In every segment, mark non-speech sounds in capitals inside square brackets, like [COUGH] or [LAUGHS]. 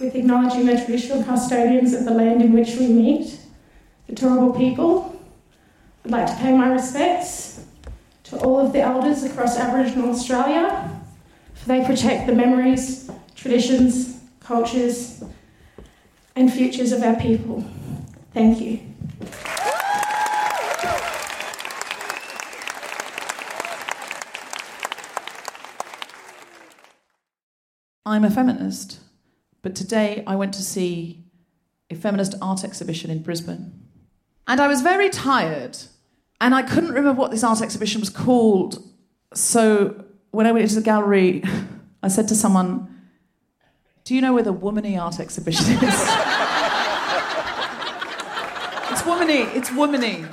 with acknowledging the traditional custodians of the land in which we meet, the Turrbal people. I'd like to pay my respects to all of the elders across Aboriginal Australia, for they protect the memories, traditions, cultures, and futures of our people. Thank you. I'm a feminist, but today I went to see a feminist art exhibition in Brisbane. And I was very tired, and I couldn't remember what this art exhibition was called. So when I went into the gallery, [LAUGHS] I said to someone, Do you know where the Womany art exhibition is? [LAUGHS] it's womany, it's womany.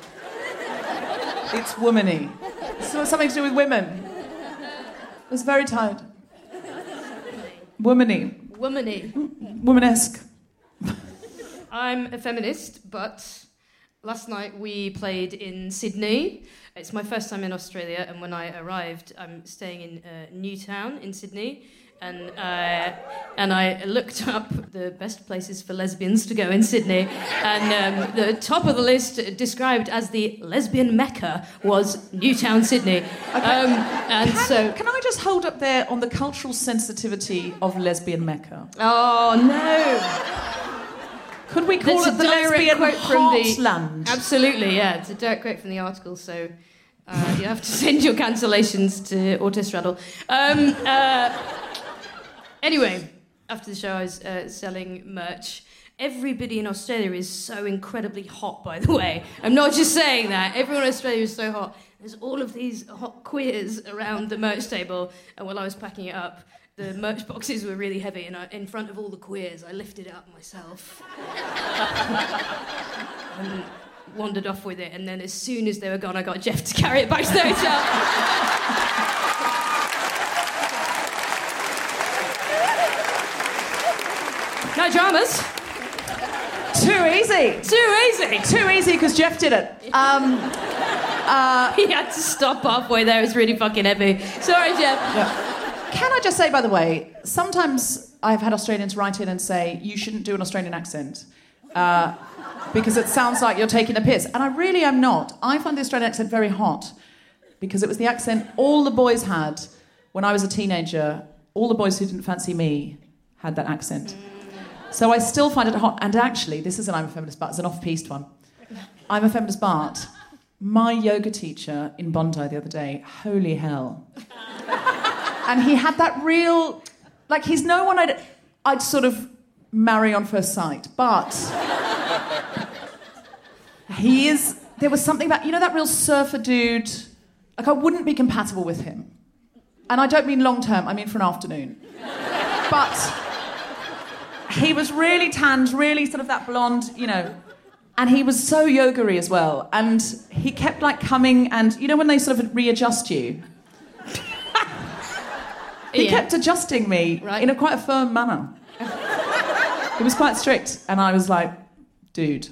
It's womany. It's something to do with women. I was very tired. Womany. Womany. Womanesque. I'm a feminist, but last night we played in Sydney. It's my first time in Australia, and when I arrived, I'm staying in uh, Newtown in Sydney. And, uh, and I looked up the best places for lesbians to go in Sydney, and um, the top of the list, described as the lesbian mecca, was Newtown, Sydney. Um, and Can, so, can I just hold up there on the cultural sensitivity of lesbian Mecca? oh no! Could we call That's it the lesbian quote from the- heartland? Absolutely, yeah. It's a direct quote from the article, so uh, you have to [LAUGHS] send your cancellations to Autostraddle. Um, uh, anyway, after the show, I was uh, selling merch. Everybody in Australia is so incredibly hot, by the way. I'm not just saying that. Everyone in Australia is so hot. There's all of these hot queers around the merch table, and while I was packing it up, the merch boxes were really heavy, and I, in front of all the queers, I lifted it up myself [LAUGHS] and wandered off with it. And then, as soon as they were gone, I got Jeff to carry it back to the hotel. [LAUGHS] no dramas. Too easy. Too easy. Too easy because Jeff did it. Um, [LAUGHS] He had to stop halfway there. It was really fucking heavy. Sorry, Jeff. can I just say, by the way, sometimes I've had Australians write in and say, you shouldn't do an Australian accent. Uh, because it sounds like you're taking a piss. And I really am not. I find the Australian accent very hot because it was the accent all the boys had when I was a teenager. All the boys who didn't fancy me had that accent. So I still find it hot. And actually, this is an I'm a feminist, but it's an off-piste one. I'm a feminist, but my yoga teacher in Bondi the other day, holy hell. and he had that real, like he's no one I'd, I'd sort of marry on first sight, but he is. There was something about you know that real surfer dude. Like I wouldn't be compatible with him, and I don't mean long term. I mean for an afternoon. But he was really tanned, really sort of that blonde, you know. And he was so yogery as well. And he kept like coming and you know when they sort of readjust you? he Yeah. kept adjusting me Right. in a quite a firm manner. he was quite strict. And I was like, dude,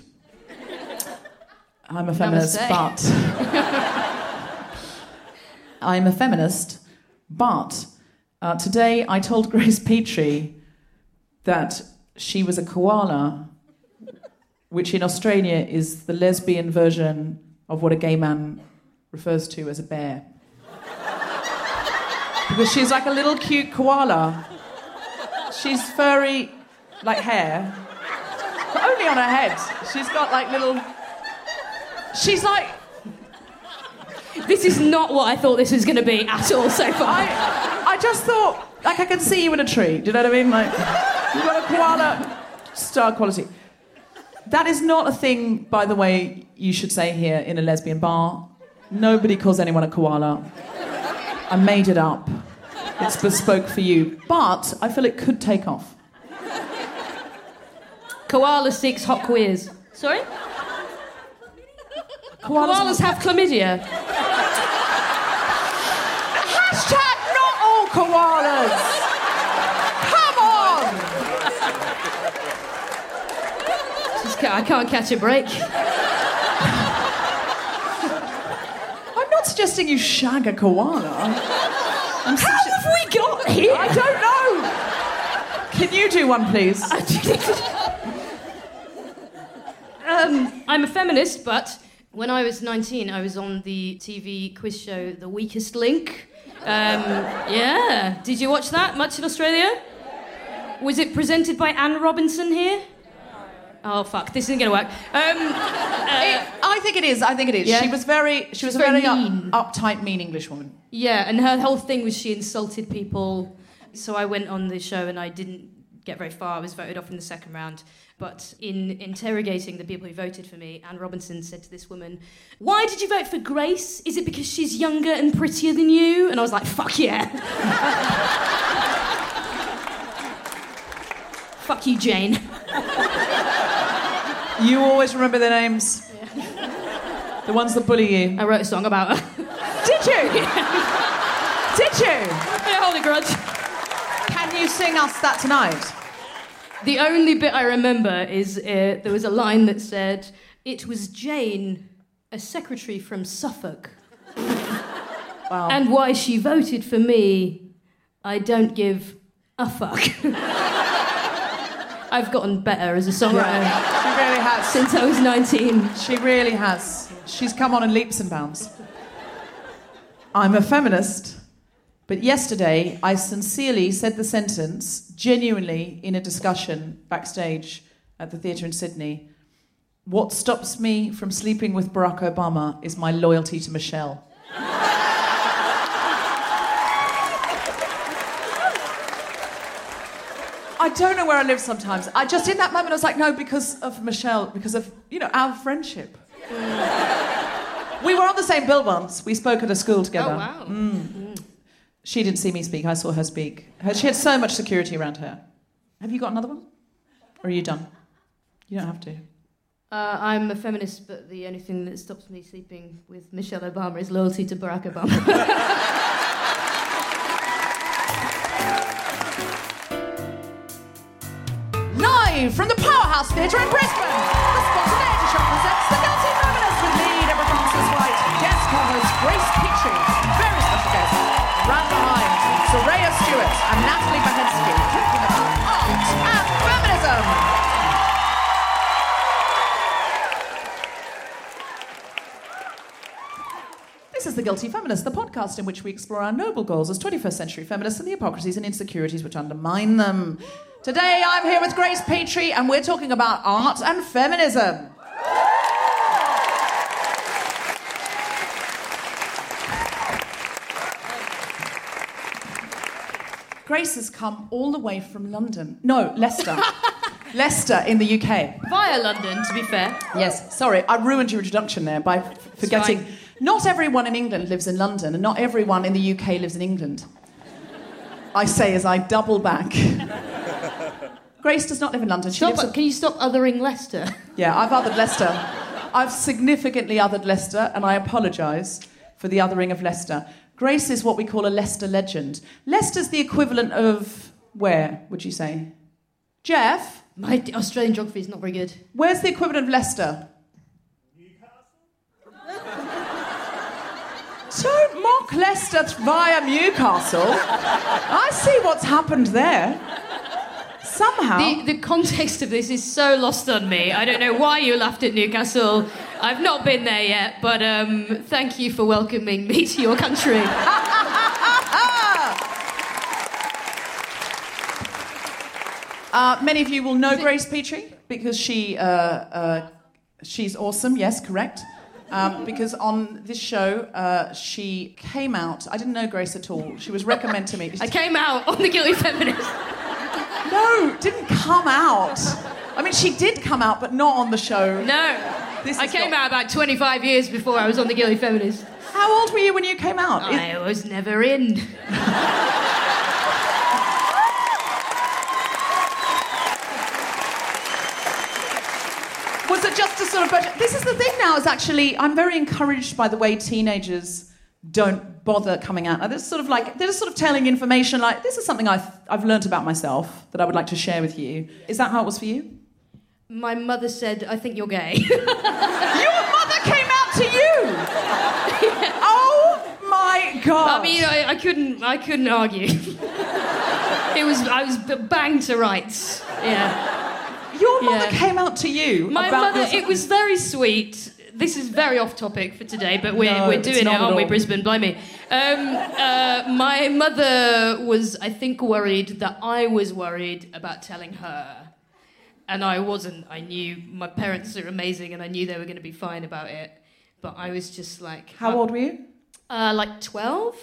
I'm a feminist, Namaste. but [LAUGHS] I'm a feminist, but uh, today I told Grace Petrie that she was a koala, which in Australia is the lesbian version of what a gay man refers to as a bear. Because she's like a little cute koala. She's furry, like hair, but only on her head. She's got like little. She's like. This is not what I thought this was going to be at all so far. I, I just thought, like, I can see you in a tree. Do you know what I mean? Like, you've got a koala. Star quality. That is not a thing, by the way, you should say here in a lesbian bar. Nobody calls anyone a koala. I made it up. It's bespoke for you. But I feel it could take off. Koala seeks hot queers. Sorry? Koalas, Koalas have chlamydia. Hashtag not all koalas! Come on! Just ca- I can't catch a break. [LAUGHS] I'm not suggesting you shag a koala. I'm How have we got here? I don't know. Can you do one, please? um, I'm a feminist, but when I was 19, I was on the TV quiz show The Weakest Link. Um, yeah. Did you watch that much in Australia? Was it presented by Anne Robinson here? Oh fuck! This isn't gonna work. Um, It- I think it is. I think it is. Yeah? She was very. She was a very very, mean. up, uptight, mean English woman. yeah, and her whole thing was she insulted people. So I went on the show and I didn't get very far. I was voted off in the second round. But in interrogating the people who voted for me, Anne Robinson said to this woman, Why did you vote for Grace? Is it because she's younger and prettier than you? And I was like, Fuck yeah. [LAUGHS] Fuck you, Jane. [LAUGHS] You always remember their names. The ones that bully you. I wrote a song about her. [LAUGHS] Did you? [LAUGHS] Did you? I hold a grudge. Can you sing us that tonight? The only bit I remember is uh, there was a line that said, It was Jane, a secretary from Suffolk. Wow. And why she voted for me, I don't give a fuck. [LAUGHS] I've gotten better as a songwriter she really has. since I was 19. She really has. She's come on in leaps and bounds. I'm a feminist, but yesterday I sincerely said the sentence, genuinely in a discussion backstage at the theatre in Sydney. What stops me from sleeping with Barack Obama is my loyalty to Michelle. I don't know where I live sometimes. I just in that moment I was like, no, because of Michelle, because of you know our friendship. we were on the same bill once. We spoke at a school together. Oh, wow. She didn't see me speak. I saw her speak. Her, she had so much security around her. Have you got another one, or are you done? You don't have to. Uh, I'm a feminist, but the only thing that stops me sleeping with Michelle Obama is loyalty to Barack Obama. [LAUGHS] Live from the Powerhouse Theatre in Brisbane, the Spontaneity Shop presents The Guilty Feminist with me, Deborah Frances-White, guest co-host Grace Petrie, very special guest, Miranda Hine, Saraya Stewart, and Natalie Bochenski, talking about art and feminism. This is The Guilty Feminist, the podcast in which we explore our noble goals as 21st century feminists and the hypocrisies and insecurities which undermine them. Today I'm here with Grace Petrie and we're talking about art and feminism. Grace has come all the way from London. No, Leicester. [LAUGHS] Leicester in the UK. Via London, to be fair. Yes, sorry, I ruined your introduction there by f- forgetting. Not everyone in England lives in London, and not everyone in the UK lives in England. I say as I double back. Grace does not live in London. She Stop, lives in- can you stop othering Leicester? [LAUGHS] yeah, I've othered Leicester. I've significantly othered Leicester, and I apologise for the othering of Leicester. Grace is what we call a Leicester legend. Leicester's the equivalent of where, would you say? Jeff, My Australian geography is not very good. where's the equivalent of Leicester? Newcastle? Don't mock Leicester via Newcastle. I see what's happened there. Somehow. The, the context of this is so lost on me. I don't know why you laughed at Newcastle. I've not been there yet, but um, thank you for welcoming me to your country. [LAUGHS] Uh, many of you will know Grace Petrie because she uh, uh, she's awesome. Yes, correct. Um, because on this show, uh, she came out. I didn't know Grace at all. She was recommended to me. I came out on the Guilty Feminist. No, didn't come out. I mean, she did come out, but not on the show. No. This I came not- out about 25 years before I was on the Guilty Feminist. How old were you when you came out? It- I was never in. Was it just a sort of budget? This is the thing now. Is actually I'm very encouraged by the way teenagers don't bother coming out. Now, this is sort of like they're just sort of telling information like this is something I've I've learnt about myself that I would like to share with you. Is that how it was for you? My mother said, I think you're gay. [LAUGHS] Your mother came out to you. [LAUGHS] Oh my god! I mean, I, I couldn't, I couldn't argue. [LAUGHS] it was, I was banged to rights. Yeah. your mother yeah. came out to you. My mother, it was very sweet. This is very off topic for today, but we're, No, we're doing it, aren't we. Brisbane? Blimey. Um, uh, my mother was, I think, worried that I was worried about telling her. And I wasn't. I knew my parents are amazing and I knew they were going to be fine about it. But I was just like. How old were you? Uh, like 12.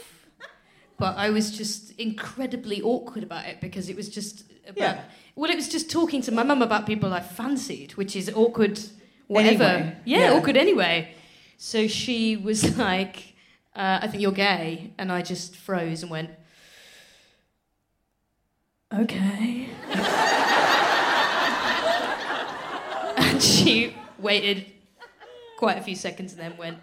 But I was just incredibly awkward about it because it was just about. Yeah. Well, it was just talking to my mum about people I fancied, which is awkward, whatever. Anyway, Yeah, yeah. awkward anyway. So she was [LAUGHS] like, uh, I think you're gay. And I just froze and went, okay. [LAUGHS] and she waited quite a few seconds and then went,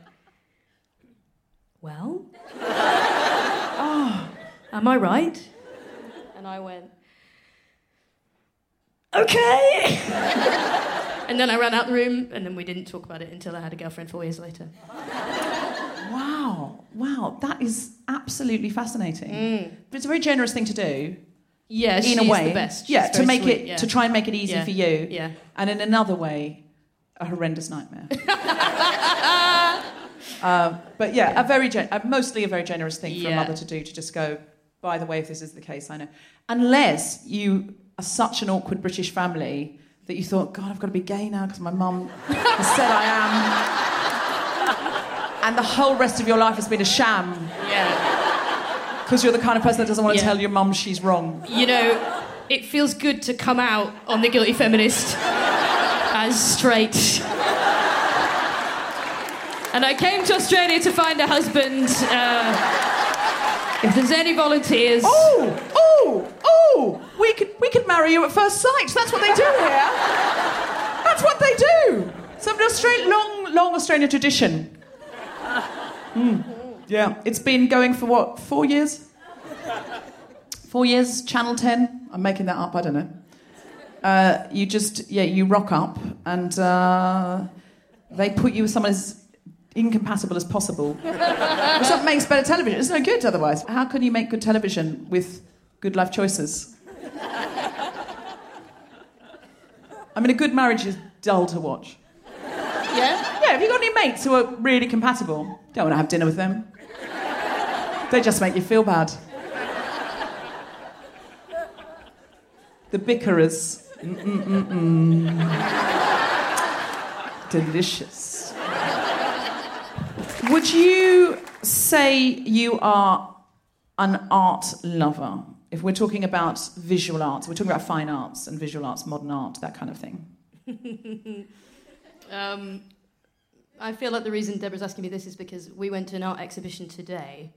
well? [LAUGHS] oh, Am I right? And I went, okay. And then I ran out the room, and then we didn't talk about it until I had a girlfriend four years later. Wow, wow, that is absolutely fascinating. Mm. But it's a very generous thing to do. Yeah, in a way, the best. yeah, to make sweet, it yeah. to try and make it easy Yeah. for you, Yeah. and in another way, a horrendous nightmare. [LAUGHS] uh, but yeah, a very gen- uh, mostly a very generous thing for a mother to do to just go. By the way, if this is the case, I know. Unless you are such an awkward British family that you thought, God, I've got to be gay now because my mum has said I am, and the whole rest of your life has been a sham Yeah. because you're the kind of person that doesn't want to Yeah. tell your mum she's wrong. You know, it feels good to come out on the guilty feminist as straight. And I came to Australia to find a husband. Uh, if there's any volunteers. Oh, oh, oh! We could we could marry you at first sight. That's what they do here. That's what they do. It's an Australian long long Australian tradition. Hmm. Yeah, it's been going for what four years? Four years. Channel Ten. I'm making that up. I don't know. Uh, you just yeah you rock up and uh, they put you with someone as incompatible as possible. Which that makes better television. It's no good otherwise. How can you make good television with good life choices? I mean, a good marriage is dull to watch. Yeah? Yeah, have you got any mates who are really compatible? Don't want to have dinner with them. They just make you feel bad. The bickerers. Mm-mm-mm-mm. Delicious. Would you say you are an art lover? If we're talking about visual arts, we're talking about fine arts and visual arts, modern art, that kind of thing. [LAUGHS] Um, I feel like the reason Deborah's asking me this is because we went to an art exhibition today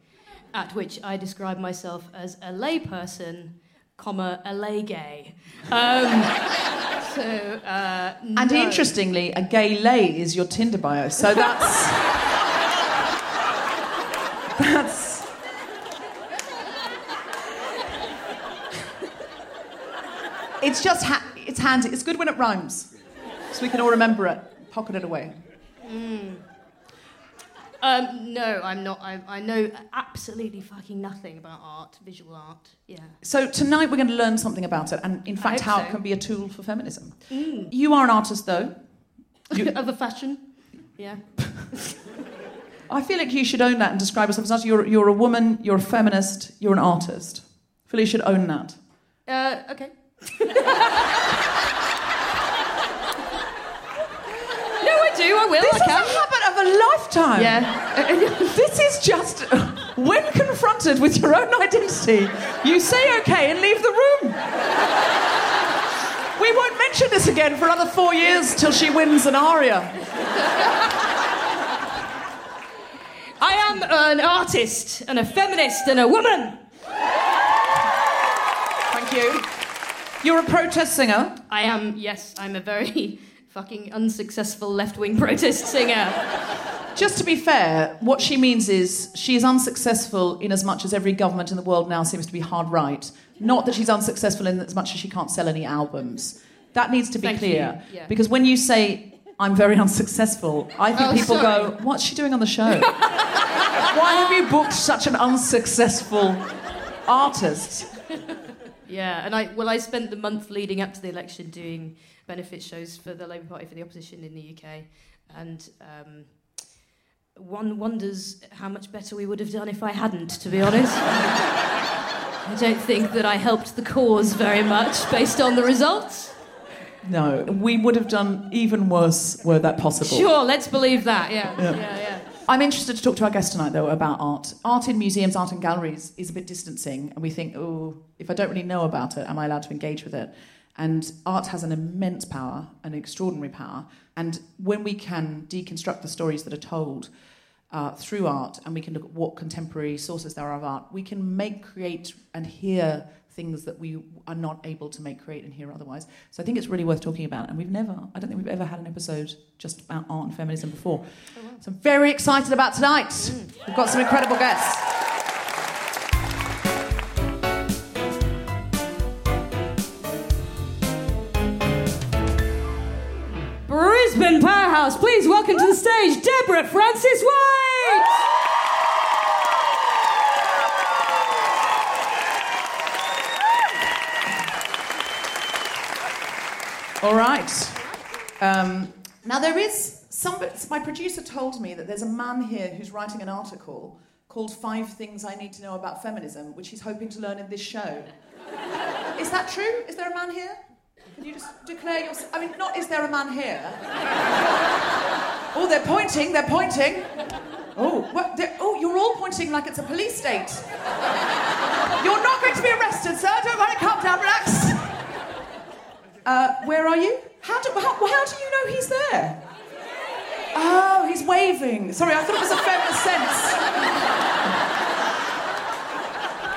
at which I described myself as a layperson, comma, a lay gay. Um, [LAUGHS] so, uh, And interestingly, a gay lay is your Tinder bio. So that's. It's just. Ha- it's handy. It's good when it rhymes. So we can all remember it, pocket it away. Um, no, I'm not. I, I know absolutely fucking nothing about art, visual art. Yeah. So tonight we're going to learn something about it, and in fact, how so. it can be a tool for feminism. You are an artist, though. You- [LAUGHS] Other fashion. Yeah. [LAUGHS] I feel like you should own that and describe yourself as. You're, you're a woman, you're a feminist, you're an artist. I feel you should own that. Uh, okay. [LAUGHS] No, I do. I will. This I is can. a habit of a lifetime. Yeah. [LAUGHS] this is just when confronted with your own identity, you say okay and leave the room. We won't mention this again for another four years till she wins an aria. I am an artist and a feminist and a woman. Thank you. You're a protest singer. I am, yes, I'm a very [LAUGHS] fucking unsuccessful left wing protest singer. Just to be fair, what she means is she is unsuccessful in as much as every government in the world now seems to be hard right. Not that she's unsuccessful in as much as she can't sell any albums. That needs to be Thank clear. yeah. Because when you say, I'm very unsuccessful, I think Oh, people sorry. go, What's she doing on the show? [LAUGHS] Why have you booked such an unsuccessful artist? Yeah, and I well, I spent the month leading up to the election doing benefit shows for the Labour Party for the opposition in the UK, and um, one wonders how much better we would have done if I hadn't. To be honest, I don't think that I helped the cause very much based on the results. No, we would have done even worse were that possible. Sure, let's believe that. Yeah, yeah, yeah. I'm interested to talk to our guest tonight, though, about art. Art in museums, art in galleries is a bit distancing, and we think, oh, if I don't really know about it, am I allowed to engage with it? And art has an immense power, an extraordinary power. And when we can deconstruct the stories that are told uh, through art, and we can look at what contemporary sources there are of art, we can make, create, and hear things that we are not able to make, create, and hear otherwise. So I think it's really worth talking about. And we've never, I don't think we've ever had an episode just about art and feminism before. Oh, so I'm very excited about tonight. Mm. We've got some incredible guests. Brisbane Powerhouse, please welcome to the stage Deborah Frances-White. All right. Um, now there is somebody. My producer told me that there's a man here who's writing an article called Five Things I Need to Know About Feminism, which he's hoping to learn in this show. is that true? Is there a man here? Can you just declare yourself? I mean, not is there a man here? oh, they're pointing. They're pointing. Oh, what? Oh, you're all pointing like it's a police state. You're not going to be arrested, sir. Don't worry. Calm down. Relax. Uh, where are you? How do, how, how do you know he's there? Oh, he's waving. Sorry, I thought it was a feminist sense.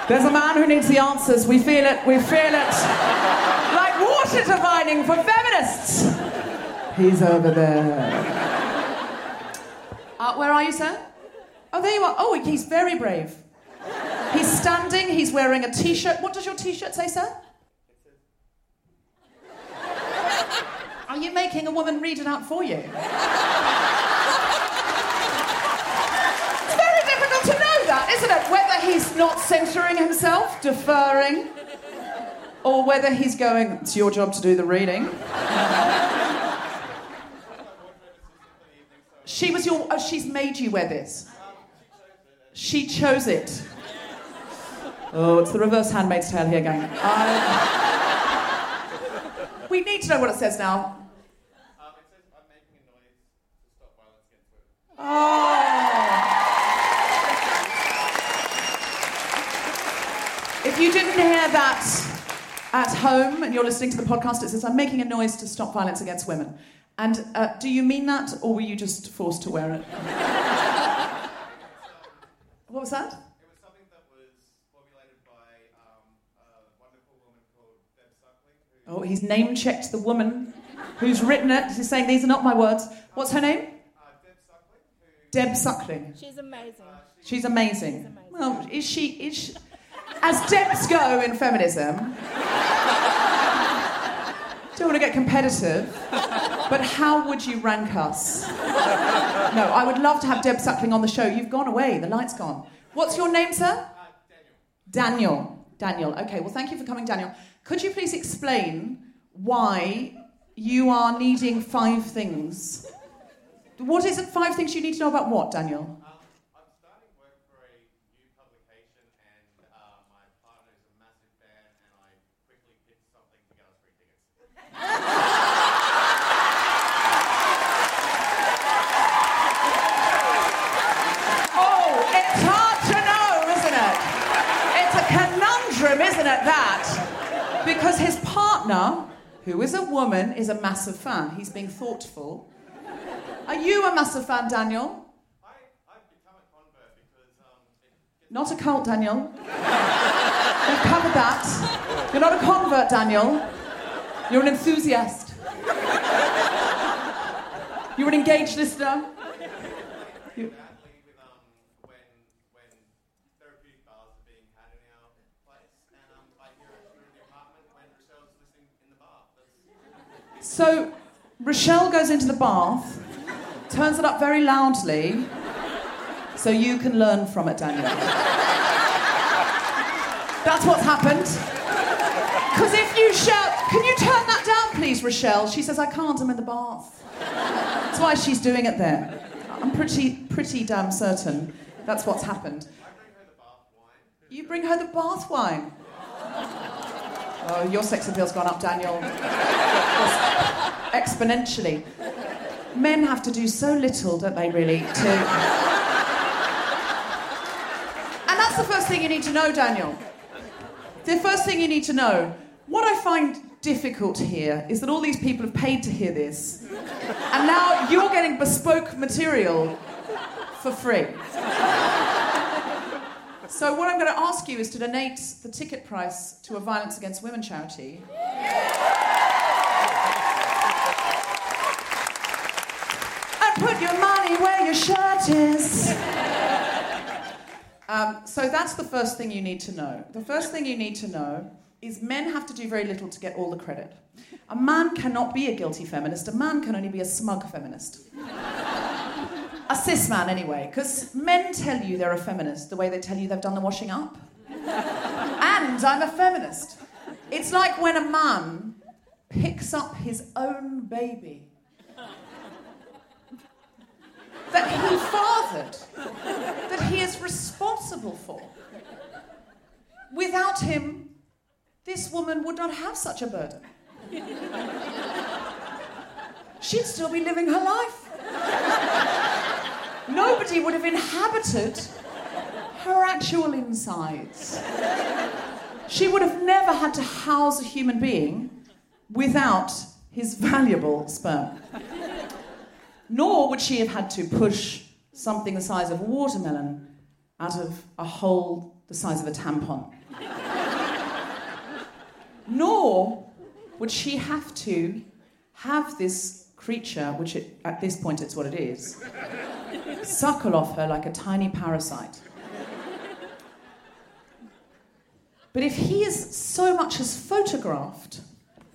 There's a man who needs the answers. We feel it. We feel it. Like water divining for feminists. He's over there. Uh, where are you, sir? Oh, there you are. Oh, he's very brave. He's standing. He's wearing a t-shirt. What does your t-shirt say, sir? You making a woman read it out for you? [LAUGHS] it's very difficult to know that, isn't it? Whether he's not censoring himself, deferring, or whether he's going, it's your job to do the reading. [LAUGHS] she was your. Oh, she's made you wear this. She chose it. Oh, it's the reverse handmaid's tale here, gang. [LAUGHS] We need to know what it says now. Oh. If you didn't hear that at home and you're listening to the podcast, it says, I'm making a noise to stop violence against women. And uh, do you mean that, or were you just forced to wear it? [LAUGHS] what was that? It was something that was formulated by um, a wonderful woman called Deb Suckling, Oh, he's name checked the woman who's written it. He's saying, These are not my words. What's her name? uh, Deb Suckling, who Deb Suckling. She's amazing. She's amazing. Well, is she? Is she, as Debs go in feminism? Don't want to get competitive, but how would you rank us? No, I would love to have Deb Suckling on the show. You've gone away. The light's gone. What's your name, sir? Daniel. Daniel. Daniel. Okay. Well, thank you for coming, Daniel. Could you please explain why you are needing five things? What is it? Five things you need to know about what, Daniel? Um, I'm starting work for a new publication, and uh, my partner is a massive fan, and I quickly picked something Because his partner, who is a woman, is a massive fan. He's being thoughtful. Are you a massive fan, Daniel? I, I've become a convert because um, it Not a cult, Daniel. We've covered that. You're not a convert, Daniel. You're an enthusiast. You're an engaged listener. You- badly with um, when when therapeutic bars are being had in our place, and um, I hear it through the apartment when Rochelle's listening in the bar. That's, So Rochelle goes into the bath, turns it up very loudly, so you can learn from it, Daniel. That's what's happened. Because if you shout, can you turn that down, please, Rochelle? She says, I can't, I'm in the bath. That's why she's doing it there. I'm pretty, pretty damn certain that's what's happened. You bring her the bath wine. Oh, your sex appeal's gone up, Daniel. Exponentially. Men have to do so little, don't they, really, to. And that's the first thing you need to know, Daniel. The first thing you need to know. What I find difficult here is that all these people have paid to hear this, and now you're getting bespoke material for free. So, what I'm going to ask you is to donate the ticket price to a Violence Against Women charity. And put your money where your shirt is. Um, so, that's the first thing you need to know. The first thing you need to know is men have to do very little to get all the credit. A man cannot be a guilty feminist, a man can only be a smug feminist. A cis man, anyway, because men tell you they're a feminist the way they tell you they've done the washing up. and I'm a feminist. It's like when a man picks up his own baby that he fathered, that he is responsible for. Without him, this woman would not have such a burden. She'd still be living her life. Nobody would have inhabited her actual insides. She would have never had to house a human being without his valuable sperm. Nor would she have had to push something the size of a watermelon out of a hole the size of a tampon. Nor would she have to have this creature, which it, at this point it's what it is, suckle off her like a tiny parasite. But if he is so much as photographed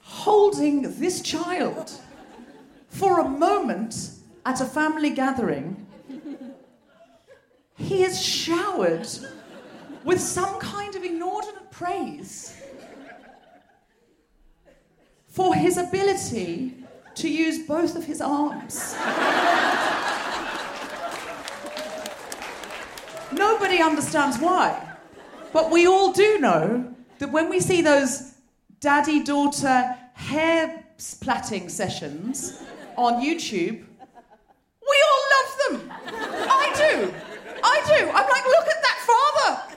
holding this child for a moment at a family gathering, he is showered with some kind of inordinate praise for his ability to use both of his arms. Nobody understands why. But we all do know that when we see those daddy daughter hair splatting sessions on YouTube, we all love them. I do. I do. I'm like, look at that father.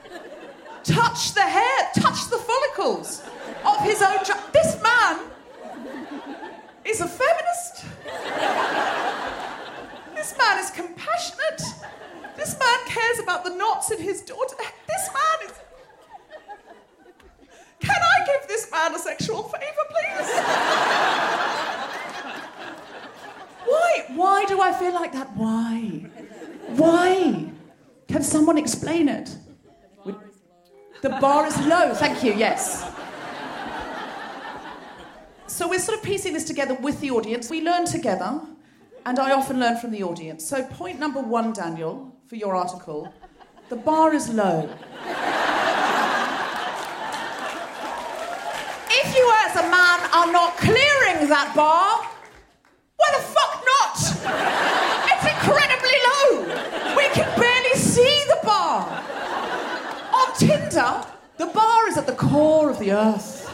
Touch the hair, touch the follicles of his own child. This man is a feminist. This man is compassionate. This man cares about the knots in his daughter. This man is. Can I give this man a sexual favour, please? Why? Why do I feel like that? Why? Why? Can someone explain it? The bar is low. Thank you. Yes. So we're sort of piecing this together with the audience. We learn together, and I often learn from the audience. So point number one, Daniel, for your article, the bar is low. If you as a man are not clearing that bar, why the fuck not? It's incredibly low. We can barely see the bar. On Tinder, the bar is at the core of the earth.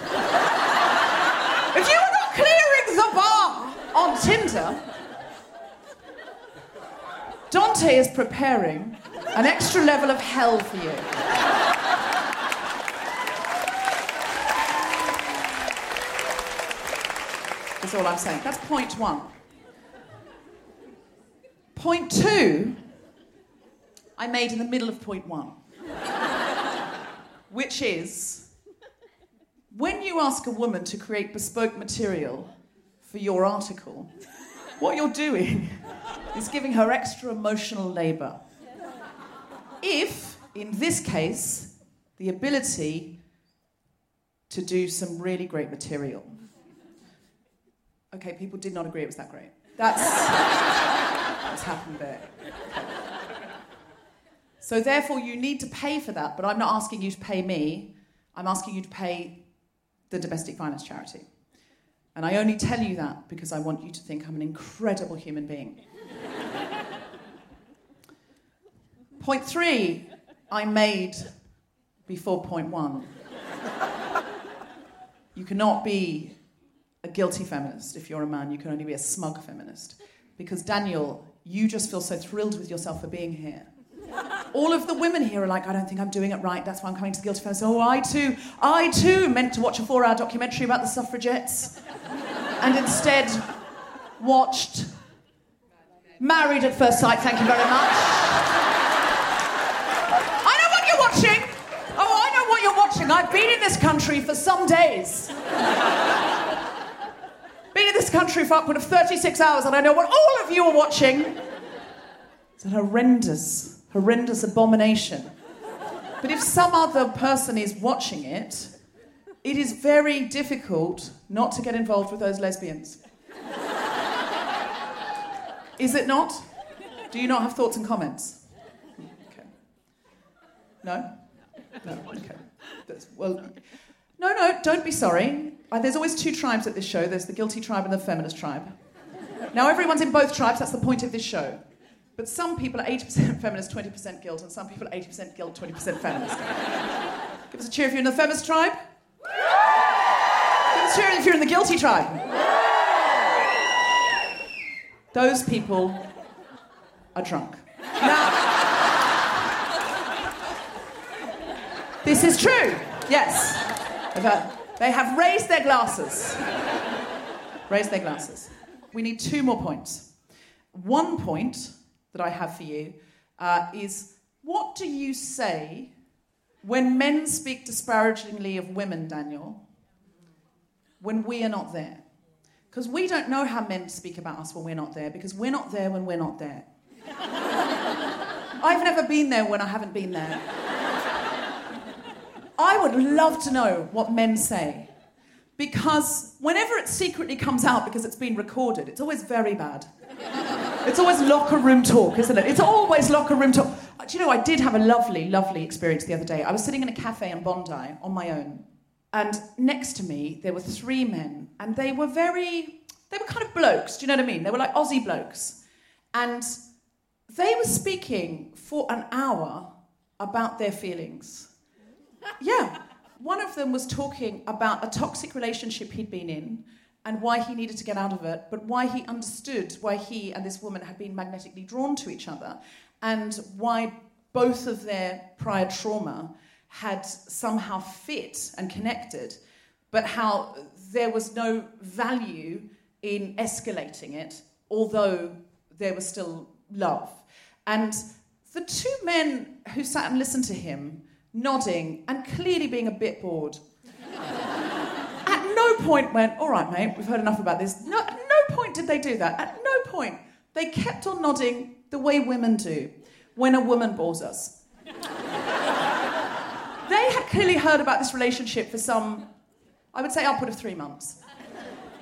If you are not clearing the bar on Tinder, Dante is preparing an extra level of hell for you. That's all I'm saying. That's point one. Point two, I made in the middle of point one, which is when you ask a woman to create bespoke material for your article, what you're doing is giving her extra emotional labor. If, in this case, the ability to do some really great material. Okay, people did not agree it was that great. That's what's happened there. So, therefore, you need to pay for that, but I'm not asking you to pay me, I'm asking you to pay the domestic violence charity. And I only tell you that because I want you to think I'm an incredible human being. [LAUGHS] point three, I made before point one. You cannot be a guilty feminist if you're a man, you can only be a smug feminist. Because, Daniel, you just feel so thrilled with yourself for being here. All of the women here are like, I don't think I'm doing it right, that's why I'm coming to the Guilty Feminist. Oh, I too, I too meant to watch a four hour documentary about the suffragettes and instead watched Married at First Sight, thank you very much. I know what you're watching. Oh, I know what you're watching. I've been in this country for some days. been in this country for upward of 36 hours, and I know what all of you are watching. It's a horrendous, horrendous abomination. But if some other person is watching it, it is very difficult not to get involved with those lesbians. Is it not? Do you not have thoughts and comments? Okay. No? No, okay. That's, well, no, no, don't be sorry. Uh, there's always two tribes at this show there's the guilty tribe and the feminist tribe. Now, everyone's in both tribes, that's the point of this show. But some people are 80% [LAUGHS] feminist, 20% guilt, and some people are 80% guilt, 20% feminist. Give us a cheer if you're in the feminist tribe. Cheer if you're in the guilty tribe. Those people are drunk. Now, this is true. Yes. They have raised their glasses. Raised their glasses. We need two more points. One point that I have for you uh, is what do you say when men speak disparagingly of women, Daniel, when we are not there? Because we don't know how men speak about us when we're not there, because we're not there when we're not there. I've never been there when I haven't been there. I would love to know what men say. Because whenever it secretly comes out because it's been recorded, it's always very bad. It's always locker room talk, isn't it? It's always locker room talk. Do you know, I did have a lovely, lovely experience the other day. I was sitting in a cafe in Bondi on my own, and next to me there were three men, and they were very, they were kind of blokes, do you know what I mean? They were like Aussie blokes. And they were speaking for an hour about their feelings. Yeah. One of them was talking about a toxic relationship he'd been in and why he needed to get out of it, but why he understood why he and this woman had been magnetically drawn to each other and why both of their prior trauma had somehow fit and connected, but how there was no value in escalating it, although there was still love. And the two men who sat and listened to him, nodding and clearly being a bit bored, [LAUGHS] at no point went, All right, mate, we've heard enough about this. No, at no point did they do that. At no point. They kept on nodding the way women do when a woman bores us. they had clearly heard about this relationship for some, I would say, upward of three months.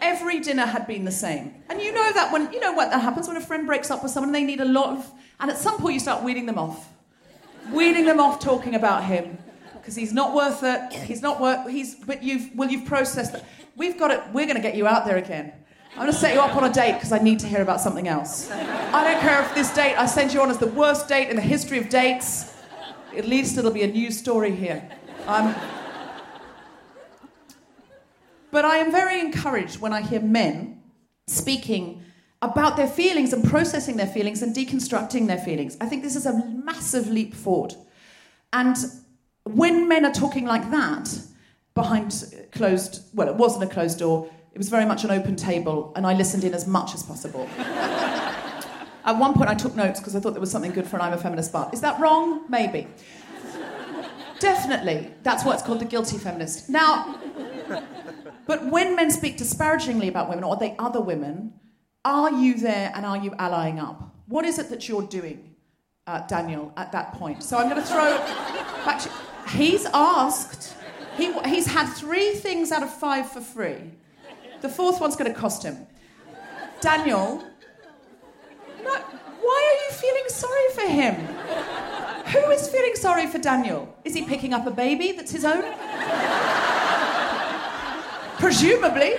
Every dinner had been the same. And you know that when, you know what that happens when a friend breaks up with someone they need a lot of, and at some point you start weeding them off. Weeding them off talking about him. Because he's not worth it. He's not worth, he's, but you've, well, you've processed that. We've got it, we're going to get you out there again. I'm going to set you up on a date because I need to hear about something else. I don't care if this date I send you on is the worst date in the history of dates. At least it'll be a news story here. Um, but I am very encouraged when I hear men speaking about their feelings and processing their feelings and deconstructing their feelings. I think this is a massive leap forward. And when men are talking like that behind closed, well, it wasn't a closed door, It was very much an open table, and I listened in as much as possible. [LAUGHS] At one point, I took notes because I thought there was something good for an I'm a Feminist bar. Is that wrong? Maybe. Definitely. That's what's called the guilty feminist. Now, but when men speak disparagingly about women or they other women, are you there and are you allying up? What is it that you're doing, uh, Daniel, at that point? So I'm going to throw back to. He's asked. He, he's had three things out of five for free. The fourth one's going to cost him. Daniel, no, why are you feeling sorry for him? Who is feeling sorry for Daniel? Is he picking up a baby that's his own? Presumably.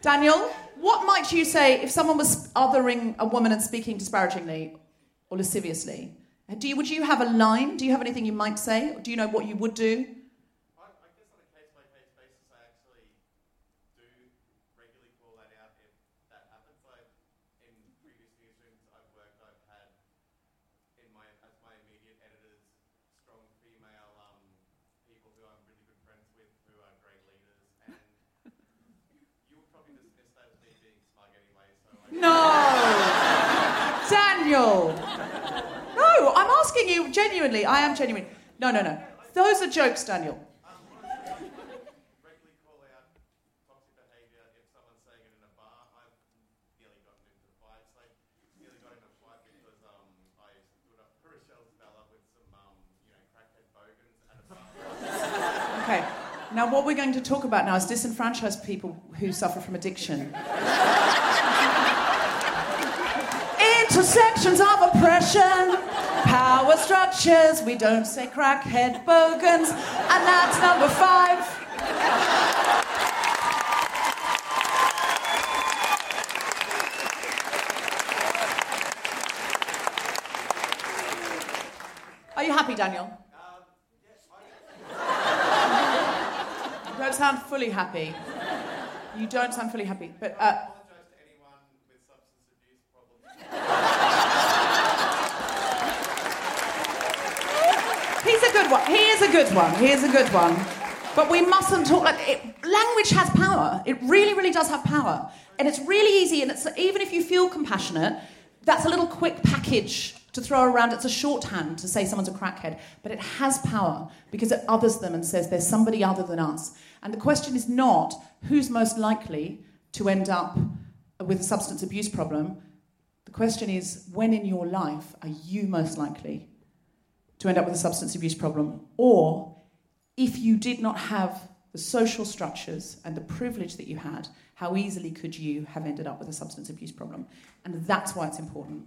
Daniel, what might you say if someone was othering a woman and speaking disparagingly or lasciviously? Do you, would you have a line? Do you have anything you might say? Do you know what you would do? I, I guess on a case by case basis, I actually do regularly call that out if that happens. Like in previous newsrooms I've worked, I've had in my as my immediate editors strong female um, people who I'm really good friends with who are great leaders, and you would probably dismiss that as me being smug anyway. So I No! Daniel! No, I'm asking you genuinely. I am genuine. No, no, no. Those are jokes, Daniel. Now, what we're going to talk about now is disenfranchised people who suffer from addiction. Intersections of oppression, power structures. We don't say crackhead bogans, and that's number five. Are you happy, Daniel? You don't sound fully happy. You don't sound fully happy, but uh, apologise to anyone with substance abuse problems. he's a good one. He is a good one. Here's a good one. But we mustn't talk like it, language has power. It really, really does have power, and it's really easy. And it's even if you feel compassionate, that's a little quick package to throw around. It's a shorthand to say someone's a crackhead, but it has power because it others them and says there's somebody other than us. And the question is not who's most likely to end up with a substance abuse problem. The question is when in your life are you most likely to end up with a substance abuse problem? Or if you did not have the social structures and the privilege that you had, how easily could you have ended up with a substance abuse problem? And that's why it's important.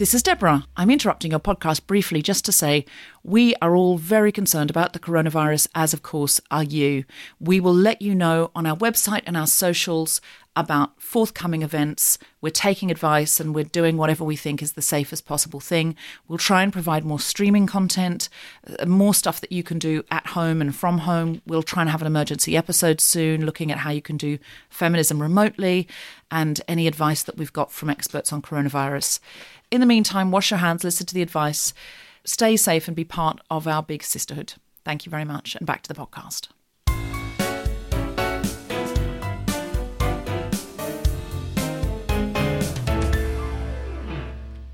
This is Deborah. I'm interrupting your podcast briefly just to say we are all very concerned about the coronavirus, as of course are you. We will let you know on our website and our socials about forthcoming events. We're taking advice and we're doing whatever we think is the safest possible thing. We'll try and provide more streaming content, uh, more stuff that you can do at home and from home. We'll try and have an emergency episode soon looking at how you can do feminism remotely and any advice that we've got from experts on coronavirus. In the meantime, wash your hands, listen to the advice, stay safe, and be part of our big sisterhood. Thank you very much. And back to the podcast.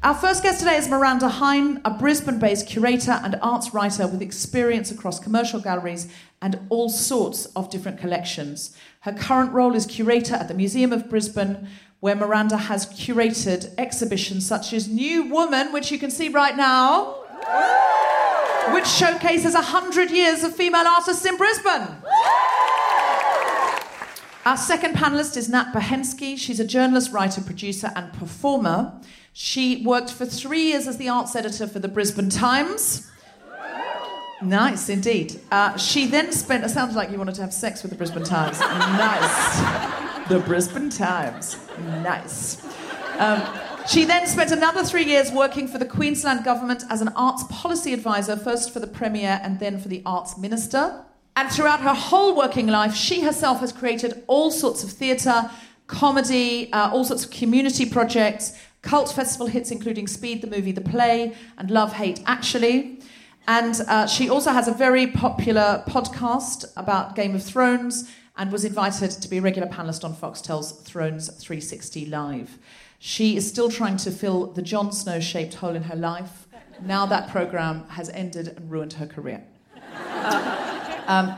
Our first guest today is Miranda Hine, a Brisbane based curator and arts writer with experience across commercial galleries and all sorts of different collections. Her current role is curator at the Museum of Brisbane, where Miranda has curated exhibitions such as New Woman, which you can see right now. which showcases 100 years of female artists in Brisbane. Our second panelist is Nat Bochenski. She's a journalist, writer, producer, and performer. She worked for three years as the arts editor for the Brisbane Times. Nice, indeed. Uh, she then spent. It sounds like you wanted to have sex with the Brisbane Times. [LAUGHS] nice. The Brisbane Times. Nice. Um, she then spent another three years working for the Queensland government as an arts policy advisor, first for the Premier and then for the Arts Minister. And throughout her whole working life, she herself has created all sorts of theatre, comedy, uh, all sorts of community projects, cult festival hits, including Speed, the movie, the play, and Love, Hate, Actually. And uh, she also has a very popular podcast about Game of Thrones and was invited to be a regular panelist on Foxtel's Thrones 360 Live. She is still trying to fill the Jon Snow shaped hole in her life. Now that programme has ended and ruined her career. [LAUGHS] Um,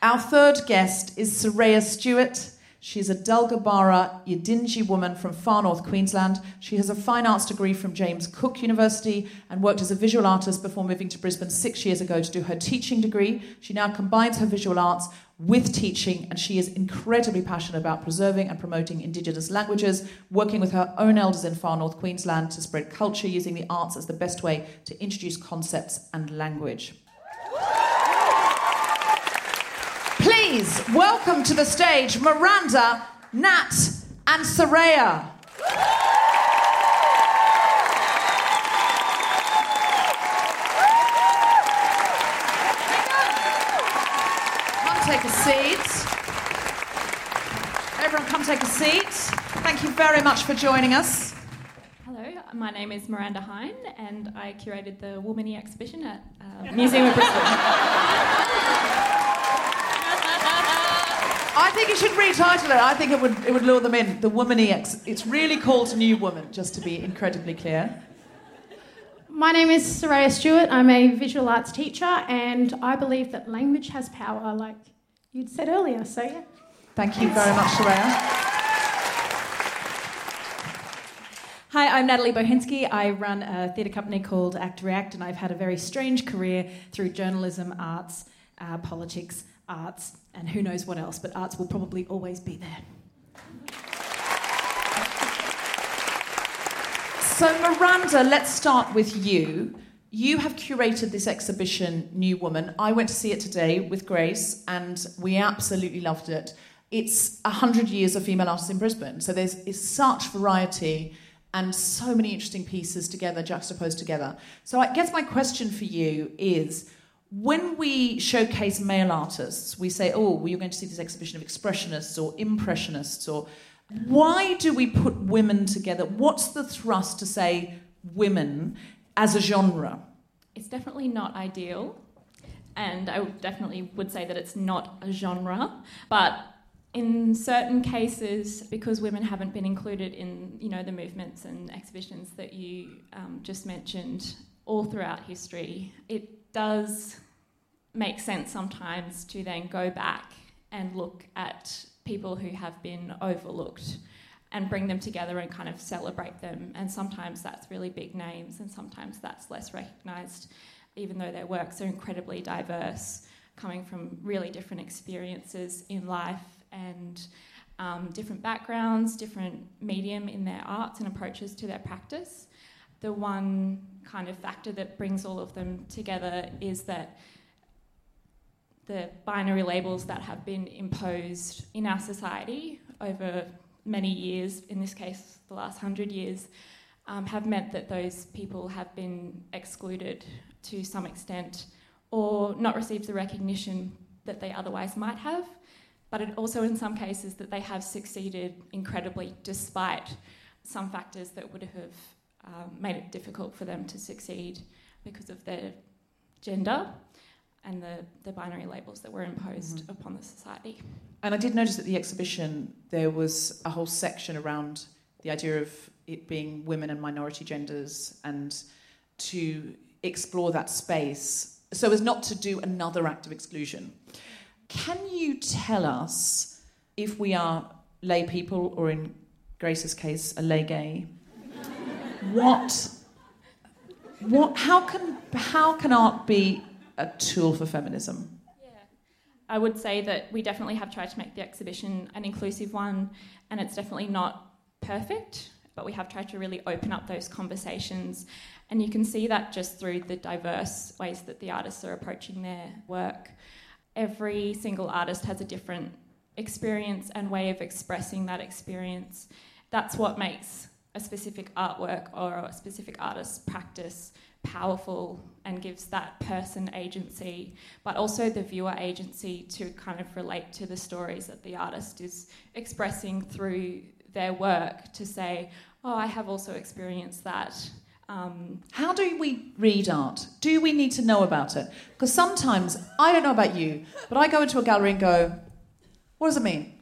our third guest is Saraya Stewart. She's a Dulgubarra Yidinji woman from far north Queensland. She has a fine arts degree from James Cook University and worked as a visual artist before moving to Brisbane six years ago to do her teaching degree. She now combines her visual arts with teaching, and she is incredibly passionate about preserving and promoting Indigenous languages, working with her own elders in far north Queensland to spread culture using the arts as the best way to introduce concepts and language. Please welcome to the stage Miranda, Nat, and Saraya. Take a seat. Everyone, come take a seat. Thank you very much for joining us. Hello, my name is Miranda Hine, and I curated the Womany exhibition at uh, [LAUGHS] Museum of Bristol. I think you should retitle it. I think it would it would lure them in. The Womany ex. It's really called New Woman, just to be incredibly clear. My name is Saraya Stewart. I'm a visual arts teacher, and I believe that language has power, like you'd said earlier. So, yeah. Thank you very much, Saraya. Hi, I'm Natalie Bochenski. I run a theatre company called Act React, and I've had a very strange career through journalism, arts, uh, politics, arts, and who knows what else, but arts will probably always be there. So, Miranda, let's start with you. You have curated this exhibition, New Woman. I went to see it today with Grace, and we absolutely loved it. It's 100 years of female artists in Brisbane, so there's is such variety and so many interesting pieces together, juxtaposed together. So, I guess my question for you is when we showcase male artists, we say, oh, well, you're going to see this exhibition of expressionists or impressionists, or why do we put women together? What's the thrust to say women as a genre? It's definitely not ideal, and I definitely would say that it's not a genre, but in certain cases, because women haven't been included in you know the movements and exhibitions that you um, just mentioned all throughout history, it does make sense sometimes to then go back and look at people who have been overlooked and bring them together and kind of celebrate them. And sometimes that's really big names, and sometimes that's less recognised, even though their works are incredibly diverse, coming from really different experiences in life and um, different backgrounds, different medium in their arts and approaches to their practice. The one kind of factor that brings all of them together is that the binary labels that have been imposed in our society over many years, in this case, the last hundred years, um, have meant that those people have been excluded to some extent or not received the recognition that they otherwise might have. But it also, in some cases, that they have succeeded incredibly despite some factors that would have um, made it difficult for them to succeed because of their gender and the, the binary labels that were imposed mm-hmm. upon the society. And I did notice at the exhibition there was a whole section around the idea of it being women and minority genders and to explore that space so as not to do another act of exclusion. Can you tell us if we are lay people or in Grace's case a lay gay what What, how, can, how can art be a tool for feminism? I would say that we definitely have tried to make the exhibition an inclusive one, and it's definitely not perfect, but we have tried to really open up those conversations. And you can see that just through the diverse ways that the artists are approaching their work. Every single artist has a different experience and way of expressing that experience. That's what makes a specific artwork or a specific artist's practice powerful and gives that person agency, but also the viewer agency to kind of relate to the stories that the artist is expressing through their work to say, oh, I have also experienced that. Um, How do we read art? Do we need to know about it? Because sometimes, I don't know about you, but I go into a gallery and go, what does it mean?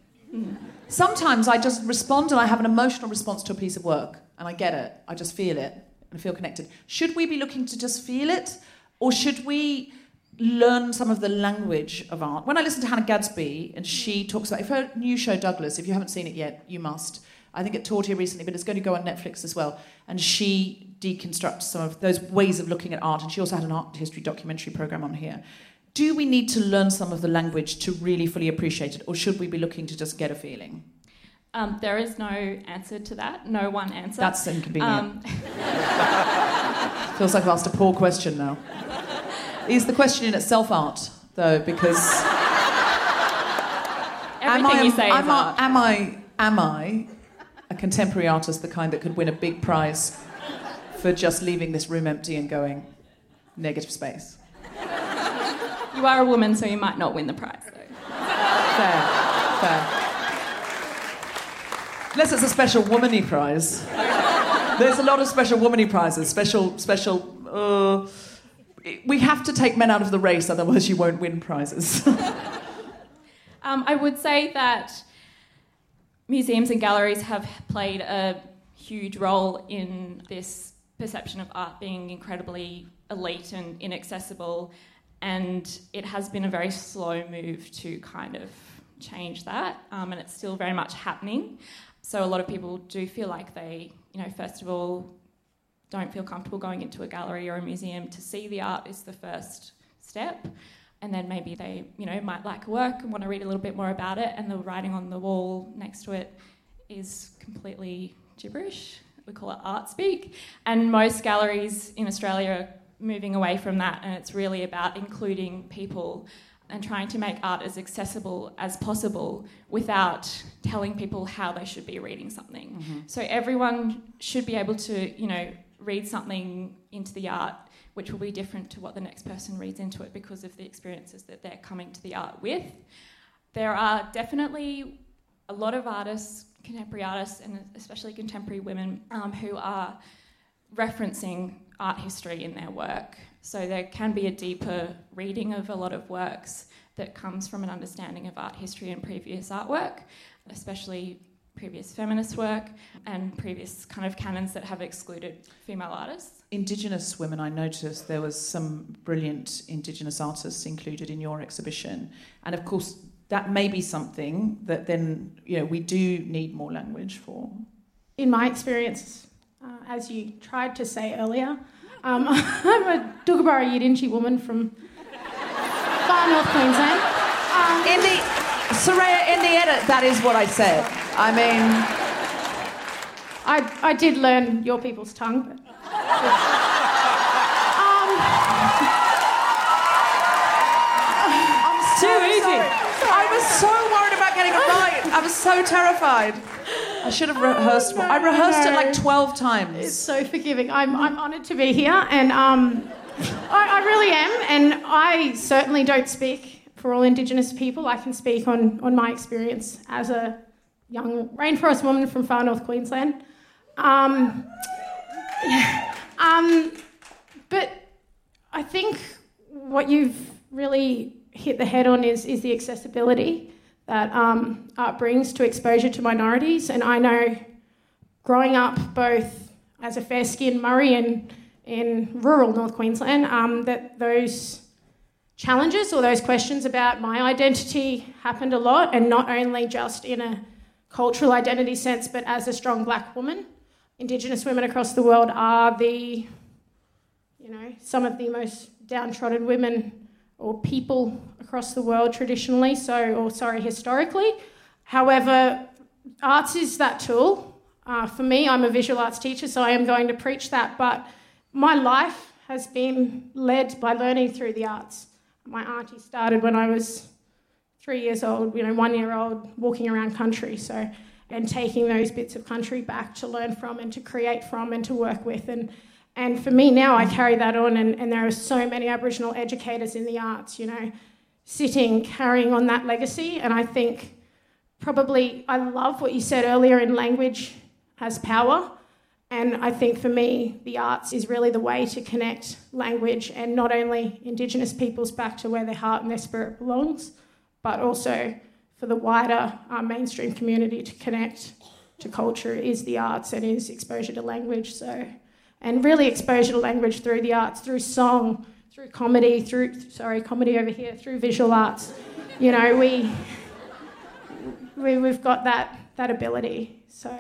Sometimes I just respond and I have an emotional response to a piece of work and I get it. I just feel it and feel connected. Should we be looking to just feel it? Or should we learn some of the language of art? When I listen to Hannah Gadsby and she talks about, if her new show Douglas, if you haven't seen it yet, you must. I think it toured here recently, but it's going to go on Netflix as well. And she deconstructs some of those ways of looking at art. And she also had an art history documentary program on here. Do we need to learn some of the language to really fully appreciate it, or should we be looking to just get a feeling? Um, there is no answer to that, no one answer. That's inconvenient. Um, [LAUGHS] Feels like I've asked a poor question now. Is the question in itself art, though? Because [LAUGHS] am everything I, you say is am, I, am I am I a contemporary artist, the kind that could win a big prize for just leaving this room empty and going negative space? You are a woman, so you might not win the prize. Though. Fair, fair. Unless it's a special womany prize. There's a lot of special womany prizes. Special, special. Uh, we have to take men out of the race, otherwise you won't win prizes. [LAUGHS] Um, I would say that museums and galleries have played a huge role in this perception of art being incredibly elite and inaccessible, and it has been a very slow move to kind of change that, um, and it's still very much happening. So a lot of people do feel like they, you know, first of all, don't feel comfortable going into a gallery or a museum. To see the art is the first step. And then maybe they you know might like work and want to read a little bit more about it. And the writing on the wall next to it is completely gibberish. We call it art speak. And most galleries in australia are moving away from that. And it's really about including people and trying to make art as accessible as possible without telling people how they should be reading something so everyone should be able to you know read something into the art which will be different to what the next person reads into it because of the experiences that they're coming to the art with. There are definitely a lot of artists, contemporary artists, and especially contemporary women, um, who are referencing art history in their work. So there can be a deeper reading of a lot of works that comes from an understanding of art history and previous artwork, especially previous feminist work and previous kind of canons that have excluded female artists. Indigenous women, I noticed there was some brilliant Indigenous artists included in your exhibition, and of course that may be something that then you know we do need more language for. In my experience, uh, as you tried to say earlier, um, [LAUGHS] I'm a Dulgubarra Yidinji woman from far north Queensland. Um, In the Saraya, in the edit, that is what I said. I mean, I, I did learn your people's tongue, but. um, I'm too easy. I was so worried about getting it [LAUGHS] right. I was so terrified. I should have rehearsed more. I no, rehearsed it like 12 times. It's so forgiving. I'm, I'm honoured to be here, and um, I, I really am. And I certainly don't speak for all Indigenous people. I can speak on, on my experience as a young rainforest woman from far north Queensland. Um, um, but I think what you've really hit the head on is, is the accessibility that um, art brings to exposure to minorities. And I know growing up both as a fair skinned Murri and in rural North Queensland, um, that those challenges or those questions about my identity happened a lot, and not only just in a cultural identity sense, but as a strong black woman. Indigenous women across the world are the you know, some of the most downtrodden women or people across the world traditionally, so, or sorry, historically. However, arts is that tool. Uh, for me, I'm a visual arts teacher, so I am going to preach that, but my life has been led by learning through the arts. My auntie started when I was three years old, you know, one year old, walking around country. So, and taking those bits of country back to learn from and to create from and to work with. And, and for me now, I carry that on, and, and there are so many Aboriginal educators in the arts, you know, sitting, carrying on that legacy. And I think probably, I love what you said earlier in language has power. And I think for me, the arts is really the way to connect language and not only Indigenous peoples back to where their heart and their spirit belongs, but also for the wider uh, mainstream community to connect to culture is the arts and is exposure to language. So, and really exposure to language through the arts, through song, through comedy, through sorry, comedy over here, through visual arts. You know, we, we we've got that that ability. So,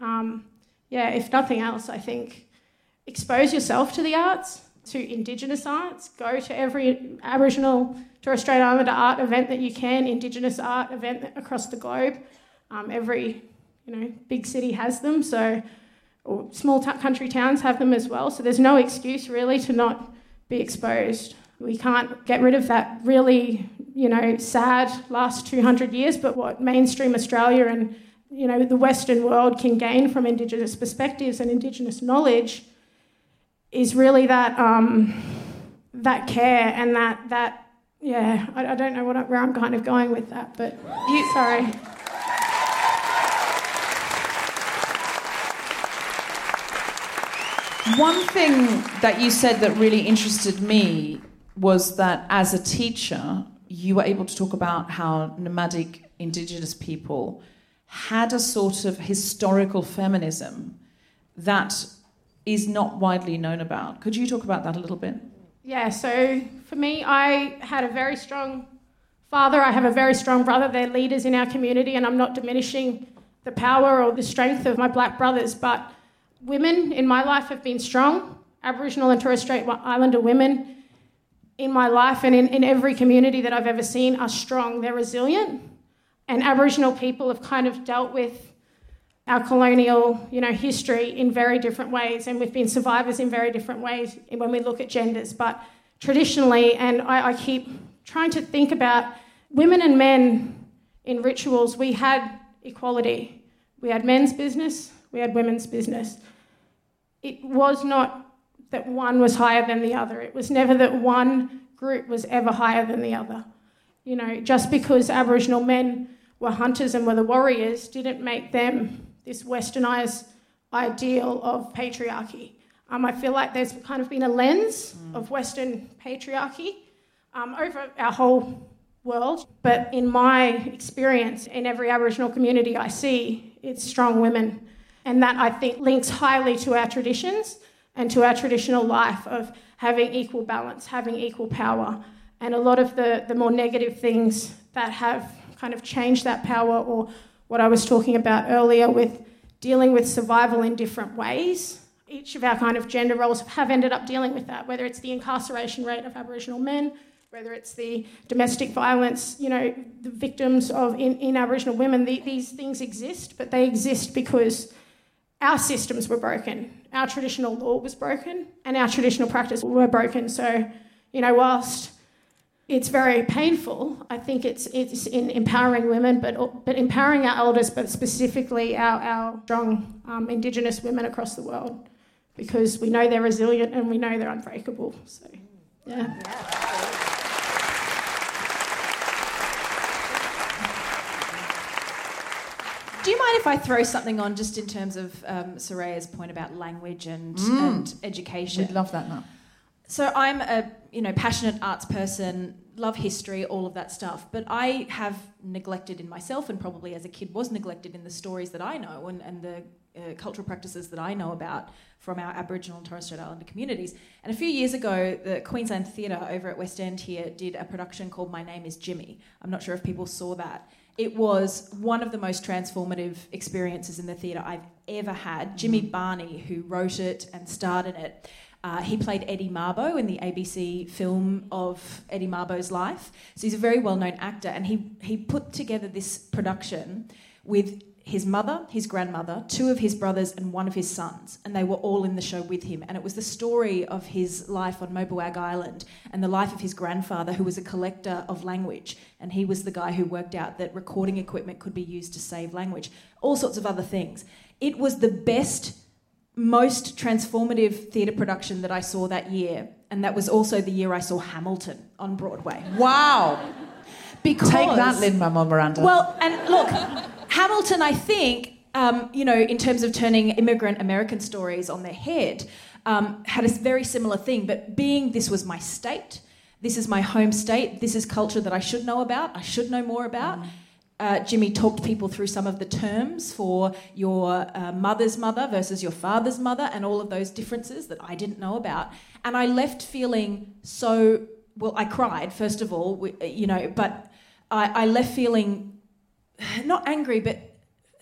um, yeah, if nothing else, I think expose yourself to the arts, to Indigenous arts. Go to every Aboriginal Torres Strait Islander art event that you can, Indigenous art event across the globe. Um, every you know big city has them, so or small t- country towns have them as well. So there's no excuse really to not be exposed. We can't get rid of that really you know sad last 200 years, but what mainstream Australia and you know the Western world can gain from Indigenous perspectives and Indigenous knowledge is really that um, that care and that that yeah, I, I don't know what where I'm kind of going with that, but you, sorry. One thing that you said that really interested me was that as a teacher, you were able to talk about how nomadic indigenous people had a sort of historical feminism that is not widely known about. Could you talk about that a little bit? Yeah, so for me, I had a very strong father. I have a very strong brother. They're leaders in our community, and I'm not diminishing the power or the strength of my black brothers, but women in my life have been strong. Aboriginal and Torres Strait Islander women in my life and in, in every community that I've ever seen are strong. They're resilient. And Aboriginal people have kind of dealt with our colonial, you know, history in very different ways, and we've been survivors in very different ways when we look at genders. But traditionally, and I, I keep trying to think about women and men in rituals, we had equality. We had men's business, we had women's business. It was not that one was higher than the other. It was never that one group was ever higher than the other. You know, just because Aboriginal men were hunters and were the warriors didn't make them this westernized ideal of patriarchy. Um, I feel like there's kind of been a lens mm. of Western patriarchy um, over our whole world. But in my experience, in every Aboriginal community I see, it's strong women. And that I think links highly to our traditions and to our traditional life of having equal balance, having equal power. And a lot of the, the more negative things that have kind of changed that power or what I was talking about earlier with dealing with survival in different ways. Each of our kind of gender roles have ended up dealing with that, whether it's the incarceration rate of Aboriginal men, whether it's the domestic violence, you know, the victims of in, in Aboriginal women. The, these things exist, but they exist because our systems were broken, our traditional law was broken, and our traditional practice were broken. So, you know, whilst it's very painful. I think it's it's in empowering women, but but empowering our elders, but specifically our our strong um, Indigenous women across the world, because we know they're resilient and we know they're unbreakable. So, yeah. Do you mind if I throw something on just in terms of um, Saraya's point about language and, mm. and education? We'd love that now. So I'm a you know passionate arts person, love history, all of that stuff. But I have neglected in myself, and probably as a kid was neglected in the stories that I know and, and the uh, cultural practices that I know about from our Aboriginal and Torres Strait Islander communities. And a few years ago, the Queensland Theatre over at West End here did a production called My Name Is Jimi. I'm not sure if people saw that. It was one of the most transformative experiences in the theatre I've ever had. Jimi mm-hmm. Bani, who wrote it and starred in it, Uh, he played Eddie Mabo in the ABC film of Eddie Mabo's life. So he's a very well known actor, and he, he put together this production with his mother, his grandmother, two of his brothers, and one of his sons. And they were all in the show with him. And it was the story of his life on Mabuiag Island and the life of his grandfather, who was a collector of language. And he was the guy who worked out that recording equipment could be used to save language, all sorts of other things. It was the best, most transformative theatre production that I saw that year. And that was also the year I saw Hamilton on Broadway. Wow. Because Take that, Lin Manuel Miranda. well, and look, Hamilton, I think, um, you know, in terms of turning immigrant American stories on their head, um, had a very similar thing. But being this was my state, this is my home state, this is culture that I should know about, I should know more about. Uh, Jimi talked people through some of the terms for your uh, mother's mother versus your father's mother and all of those differences that I didn't know about. And I left feeling so well, I cried, first of all, you know, but I, I left feeling [SIGHS] not angry, but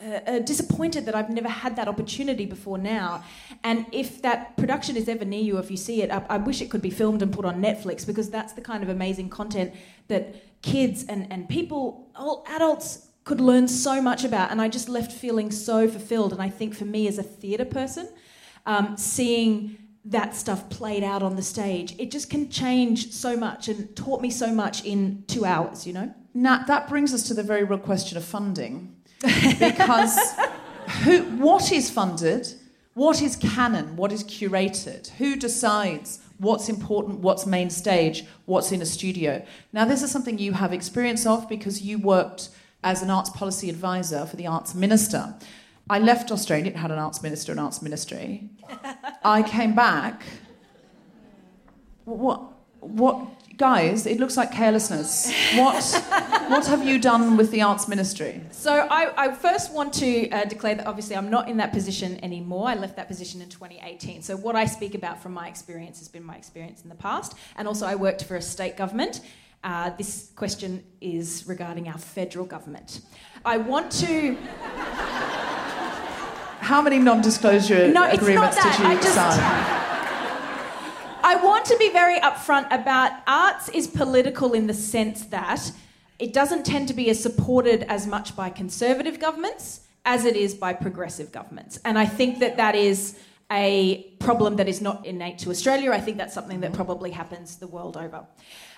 uh, uh, disappointed that I've never had that opportunity before now. And if that production is ever near you, if you see it, I, I wish it could be filmed and put on Netflix because that's the kind of amazing content that kids and, and people, all adults, could learn so much about. And I just left feeling so fulfilled. And I think for me as a theatre person, um, seeing that stuff played out on the stage, it just can change so much and taught me so much in two hours, you know? Now, that brings us to the very real question of funding. Because [LAUGHS] who, what is funded? What is canon? What is curated? Who decides what's important, what's main stage, what's in a studio? Now, this is something you have experience of because you worked as an arts policy advisor for the arts minister. I left Australia, it had an arts minister and arts ministry. [LAUGHS] I came back. What? What? Guys, it looks like carelessness. What? what have you done with the arts ministry? So I, I first want to uh, declare that obviously I'm not in that position anymore. I left that position in 2018. So what I speak about from my experience has been my experience in the past, and also I worked for a state government. Uh, this question is regarding our federal government. I want to. How many non-disclosure No, agreements did you I just- sign? I want to be very upfront about arts is political in the sense that it doesn't tend to be as supported as much by conservative governments as it is by progressive governments. And I think that that is a problem that is not innate to Australia. I think that's something that probably happens the world over.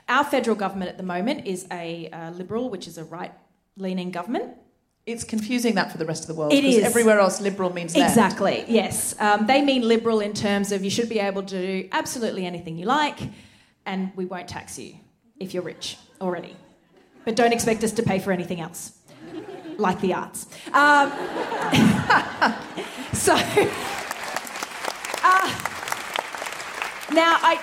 Our federal government at the moment is a uh, liberal, which is a right leaning government. It's confusing that for the rest of the world. It because. Everywhere else, liberal means left. Exactly, yes. Um, they mean liberal in terms of you should be able to do absolutely anything you like, and we won't tax you if you're rich already. But don't expect us to pay for anything else, like the arts. Um, [LAUGHS] so, uh, now, I,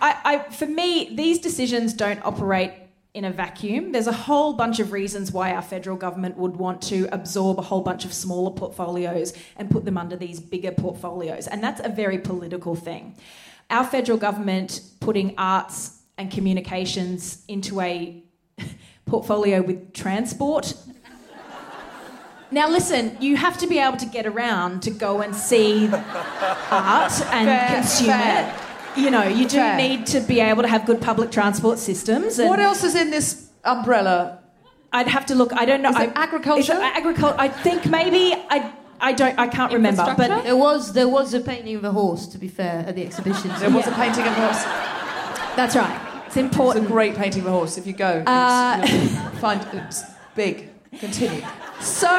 I, I, for me, these decisions don't operate in a vacuum. There's a whole bunch of reasons why our federal government would want to absorb a whole bunch of smaller portfolios and put them under these bigger portfolios. And that's a very political thing. Our federal government putting arts and communications into a [LAUGHS] portfolio with transport. Now, listen, you have to be able to get around to go and see art and Fair, consume fair. it. You know, you do Fair. need to be able to have good public transport systems. And What else is in this umbrella? I'd have to look. I don't know. Is it I- agriculture? is it agriculture. I think maybe I. I don't. I can't remember. But Infrastructure? There was there was a painting of a horse, to be fair, at the exhibition. There was a painting of a horse. that's right. It's It's a important. great painting of a horse. If you go, Uh, you'll [LAUGHS] find it's big. Continue. So,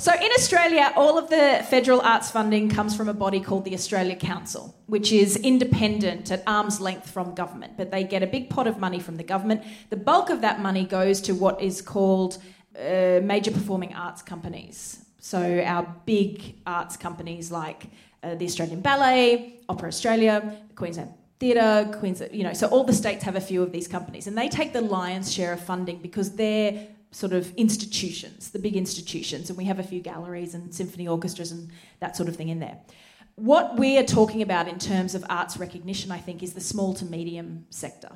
so in Australia, all of the federal arts funding comes from a body called the Australia Council, which is independent at arm's length from government. But they get a big pot of money from the government. The bulk of that money goes to what is called uh, major performing arts companies. So our big arts companies like uh, the Australian Ballet, Opera Australia, Queensland Theatre, Queensland, you know, so all the states have a few of these companies, and they take the lion's share of funding because they're sort of institutions, the big institutions, and we have a few galleries and symphony orchestras and that sort of thing in there. What we are talking about in terms of arts recognition, I think, is the small to medium sector.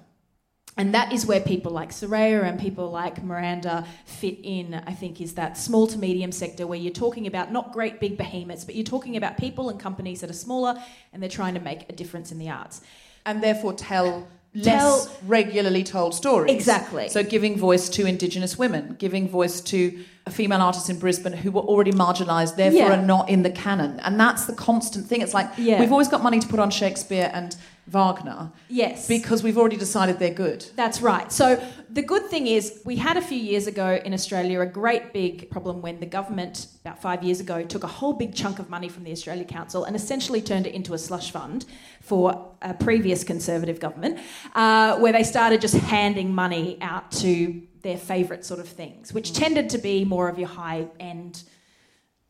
and that is where people like Saraya and people like Miranda fit in, I think, is that small to medium sector where you're talking about not great big behemoths, but you're talking about people and companies that are smaller and they're trying to make a difference in the arts. and therefore tell less Tell- regularly told stories. Exactly. So giving voice to Indigenous women, giving voice to a female artist in Brisbane who were already marginalised, therefore Yeah. are not in the canon. And that's the constant thing. It's like Yeah. we've always got money to put on Shakespeare and Wagner Yes. because we've already decided they're good. That's right. So the good thing is, we had a few years ago in Australia a great big problem when the government, about five years ago, took a whole big chunk of money from the Australia Council and essentially turned it into a slush fund for a previous Conservative government, uh, where they started just handing money out to their favourite sort of things, which tended to be more of your high end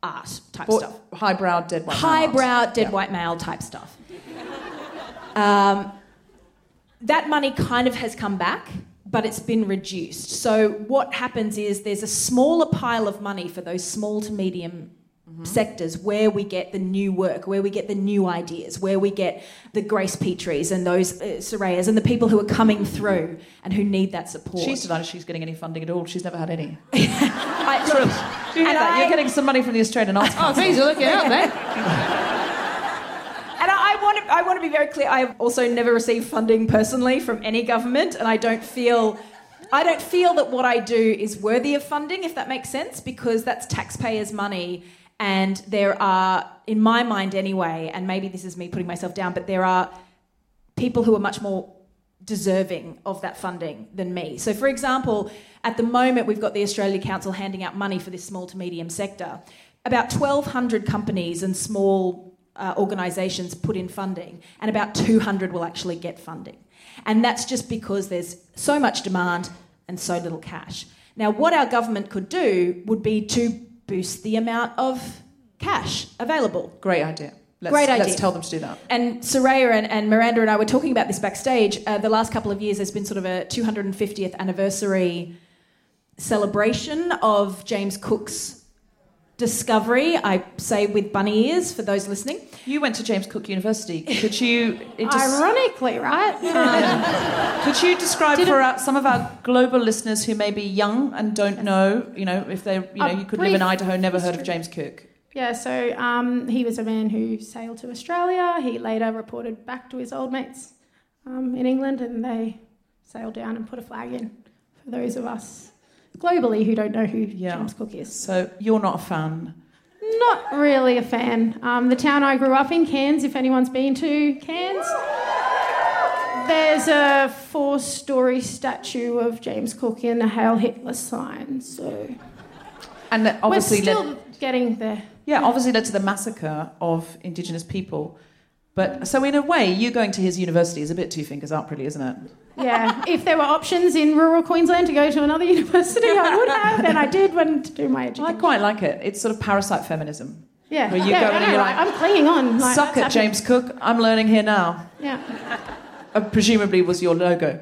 art type Or stuff highbrow, dead white. highbrow, dead Yeah. white male type stuff. Um, that money kind of has come back, but it's been reduced. So what happens is there's a smaller pile of money for those small to medium sectors where we get the new work, where we get the new ideas, where we get the Grace Petries and those uh, Sarayas and the people who are coming through and who need that support. She's decided she's getting any funding at all. She's never had any. [LAUGHS] I, look, you? I, You're getting some money from the Australian Arts Oh, Council. please, you're looking out, mate. [LAUGHS] And I want to I want to be very clear. I have also never received funding personally from any government, and I don't feel I don't feel that what I do is worthy of funding, if that makes sense, because that's taxpayers' money. And there are, in my mind anyway, and maybe this is me putting myself down, but there are people who are much more deserving of that funding than me. So, for example, at the moment, we've got the Australia Council handing out money for this small to medium sector. About 1,200 companies and small uh, organisations put in funding, and about 200 will actually get funding. And that's just because there's so much demand and so little cash. Now, what our government could do would be to boost the amount of cash available. Great idea. Let's, Great idea. Let's tell them to do that. And Saraya and, and Miranda and I were talking about this backstage. Uh, the last couple of years, there's been sort of a 250th anniversary celebration of James Cook's discovery. I say with bunny ears for those listening. You went to James Cook University. Could you [LAUGHS] just- Ironically, right? could you describe for our, some of our global listeners who may be young and don't know, you know, if they, you know, you could live in Idaho, never heard of James Cook. Yeah, so um, he was a man who sailed to Australia. He later reported back to his old mates um, in England, and they sailed down and put a flag in for those of us globally who don't know who Yeah. James Cook is. So you're not a fan. Not really a fan. Um, the town I grew up in, Cairns, if anyone's been to Cairns, there's a four story statue of James Cook in a Hail Hitler sign. So And that obviously we're still led, getting there. yeah, obviously led to the massacre of Indigenous people. But so in a way, you going to his university is a bit two fingers up, really, isn't it? Yeah, if there were options in rural Queensland to go to another [LAUGHS] university, I would have, and I did when to do my education. I quite like it. It's sort of parasite feminism. Yeah, where you yeah, go and you're like, I'm clinging on. Like, Suck that's it, happening. James Cook. I'm learning here now. Yeah. Uh, presumably was your logo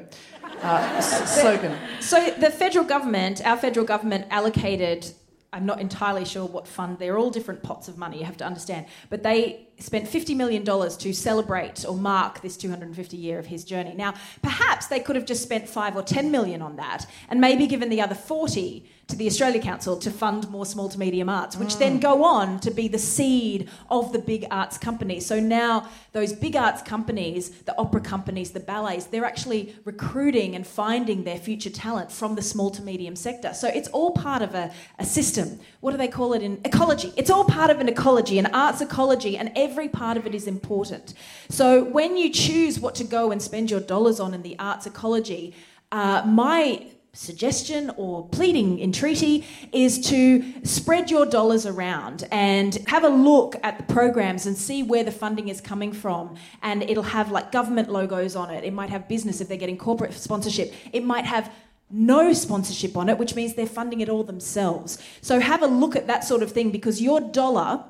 uh, slogan. So the federal government, our federal government allocated, I'm not entirely sure what fund, they're all different pots of money, you have to understand, but they spent $50 million to celebrate or mark this 250 year of his journey. Now, perhaps they could have just spent 5 or 10 million on that and maybe given the other 40 to the Australia Council to fund more small to medium arts, which then go on to be the seed of the big arts companies. So now those big arts companies, the opera companies, the ballets, they're actually recruiting and finding their future talent from the small to medium sector. So it's all part of a, a system. What do they call it in ecology? It's all part of an ecology, an arts ecology, and every part of it is important. So when you choose what to go and spend your dollars on in the arts ecology, uh, my suggestion or pleading entreaty is to spread your dollars around and have a look at the programs and see where the funding is coming from. And it'll have like government logos on it. It might have business if they're getting corporate sponsorship. It might have no sponsorship on it which means they're funding it all themselves. So have a look at that sort of thing because your dollar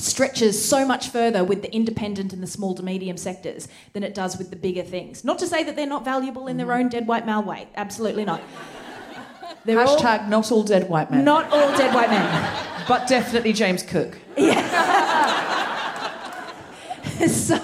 stretches so much further with the independent and the small to medium sectors than it does with the bigger things. Not to say that they're not valuable in their mm-hmm. own dead white male way. Absolutely not. [LAUGHS] They're all- Hashtag not all dead white men. not all dead white men. [LAUGHS] but definitely James Cook. [LAUGHS] so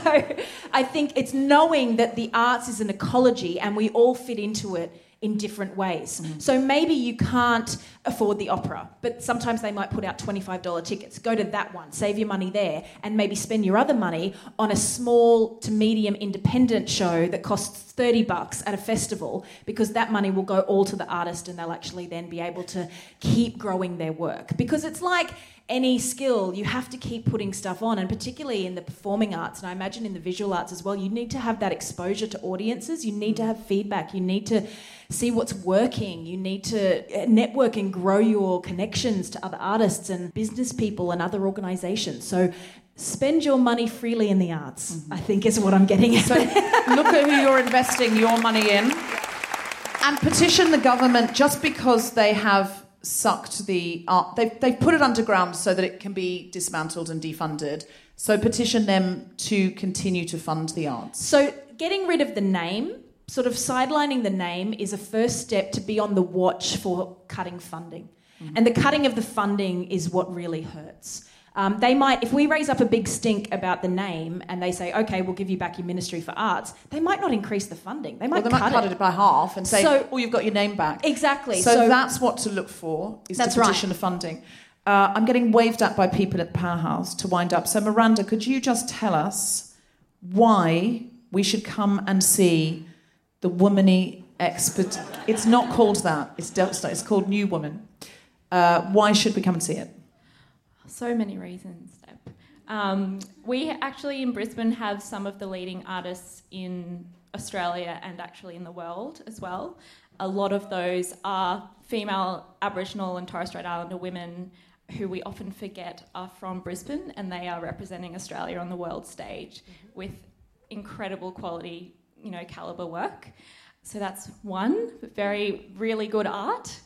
I think it's knowing that the arts is an ecology and we all fit into it in different ways. Mm-hmm. So maybe you can't afford the opera, but sometimes they might put out $25 tickets. Go to that one, save your money there, and maybe spend your other money on a small to medium independent show that costs 30 bucks at a festival because that money will go all to the artist and they'll actually then be able to keep growing their work. Because it's like any skill, you have to keep putting stuff on, and particularly in the performing arts, and I imagine in the visual arts as well, you need to have that exposure to audiences, you need to have feedback, you need to see what's working, you need to uh, network and grow your connections to other artists and business people and other organizations. So spend your money freely in the arts, I think is what I'm getting at. So look at who you're investing your money in and petition the government just because they have sucked the art. They've, they've put it underground so that it can be dismantled and defunded. So petition them to continue to fund the arts. So, getting rid of the name, sort of sidelining the name, is a first step to be on the watch for cutting funding. Mm-hmm. And the cutting of the funding is what really hurts. Um, they might, if we raise up a big stink about the name and they say, okay, we'll give you back your Ministry for Arts, they might not increase the funding. They Well, might they cut, might cut it. it by half and say, So- "Oh, you've got your name back." Exactly. So, So- that's what to look for is That's right. petition the funding. Uh, I'm getting waved at by people at the powerhouse to wind up. So Miranda, could you just tell us why we should come and see the womany expert? It's not called that. It's it's called New Woman. Uh, why should we come and see it? So many reasons, Deb. Um, we actually in Brisbane have some of the leading artists in Australia and actually in the world as well. A lot of those are female Aboriginal and Torres Strait Islander women who we often forget are from Brisbane and they are representing Australia on the world stage with incredible quality, you know, caliber work. So that's one, very, really good art.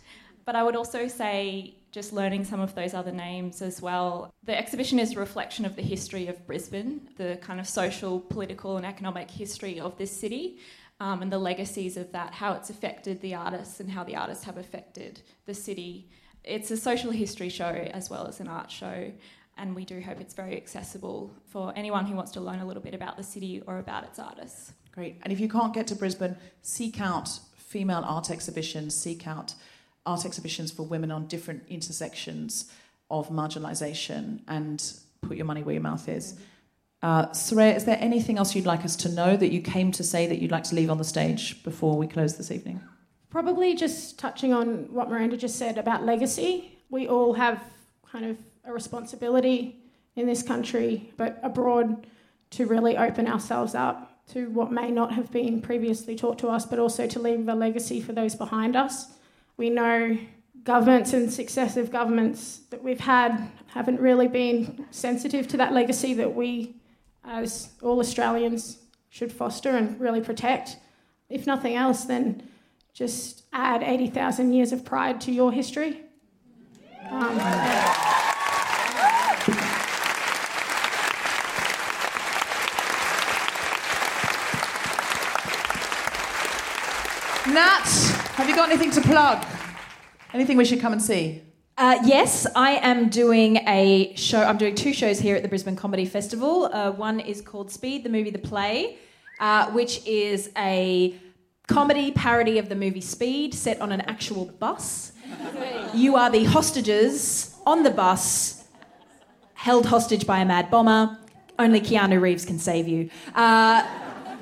But I would also say just learning some of those other names as well. The exhibition is a reflection of the history of Brisbane, the kind of social, political, and economic history of this city, um, and the legacies of that, how it's affected the artists and how the artists have affected the city. It's a social history show as well as an art show, and we do hope it's very accessible for anyone who wants to learn a little bit about the city or about its artists. Great. And if you can't get to Brisbane, seek out female art exhibitions, seek out art exhibitions for women on different intersections of marginalisation, and put your money where your mouth is. Uh, is there anything else you'd like us to know that you came to say that you'd like to leave on the stage before we close this evening? Probably just touching on what Miranda just said about legacy. We all have kind of a responsibility in this country, but abroad, to really open ourselves up to what may not have been previously taught to us, but also to leave a legacy for those behind us. We know governments and successive governments that we've had haven't really been sensitive to that legacy that we, as all Australians, should foster and really protect. If nothing else, then just add 80,000 years of pride to your history. Um, Nat, have you got anything to plug? Anything we should come and see? Uh, yes, I am doing a show. I'm doing two shows here at the Brisbane Comedy Festival. Uh, one is called Speed, the movie, the play, uh, which is a comedy parody of the movie Speed set on an actual bus. You are the hostages on the bus, held hostage by a mad bomber. Only Keanu Reeves can save you. Uh,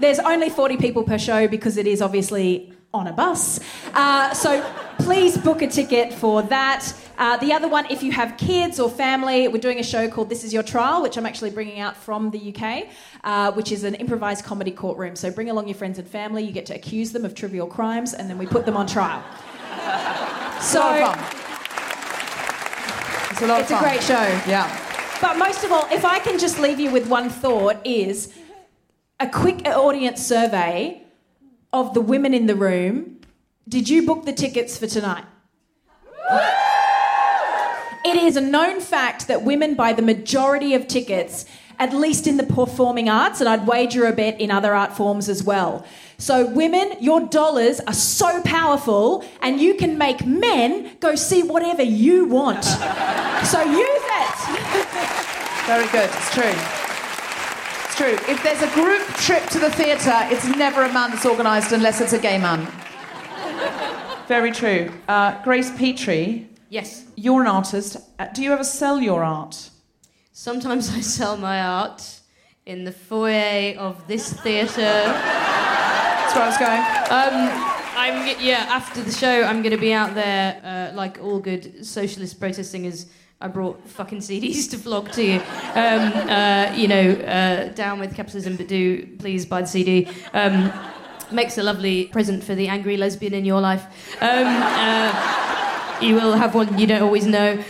there's only 40 people per show because it is obviously on a bus. Uh, so please book a ticket for that. Uh, the other one, if you have kids or family, we're doing a show called This Is Your Trial, which I'm actually bringing out from the UK, uh, which is an improvised comedy courtroom. So bring along your friends and family. You get to accuse them of trivial crimes, and then we put them on trial. So a lot of fun. It's a lot it's a great show. Yeah. But most of all, if I can just leave you with one thought, is a quick audience survey of the women in the room. Did you book the tickets for tonight? It is a known fact that women buy the majority of tickets, at least in the performing arts, and I'd wager a bet in other art forms as well. So, women, your dollars are so powerful, and you can make men go see whatever you want. so, use it. Very good. It's true. True. If there's a group trip to the theatre, it's never a man that's organised unless it's a gay man. Very true. Uh, Grace Petrie, Yes. you're an artist. Uh, do you ever sell your art? Sometimes [LAUGHS] I sell my art in the foyer of this theatre. That's where I was going. Um, I'm yeah. After the show, I'm going to be out there uh, like all good socialist protest singers. I brought fucking CDs to vlog to you. Um, uh, you know, uh, down with capitalism, but do please buy the CD. Um, makes a lovely present for the angry lesbian in your life. Um, uh, you will have one you don't always know.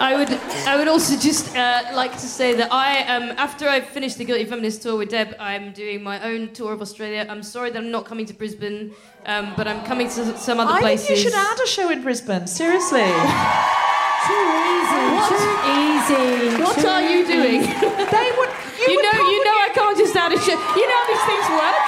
I would, I would also just uh, like to say that I, um, after I finish the Guilty Feminist tour with Deb, I'm doing my own tour of Australia. I'm sorry that I'm not coming to Brisbane, um, but I'm coming to some other I places. think you should add a show in Brisbane. Seriously. [LAUGHS] Too easy. What? Too easy. What are you doing? they would. You, You would know, you know, I can't just add a show. You know how these things work.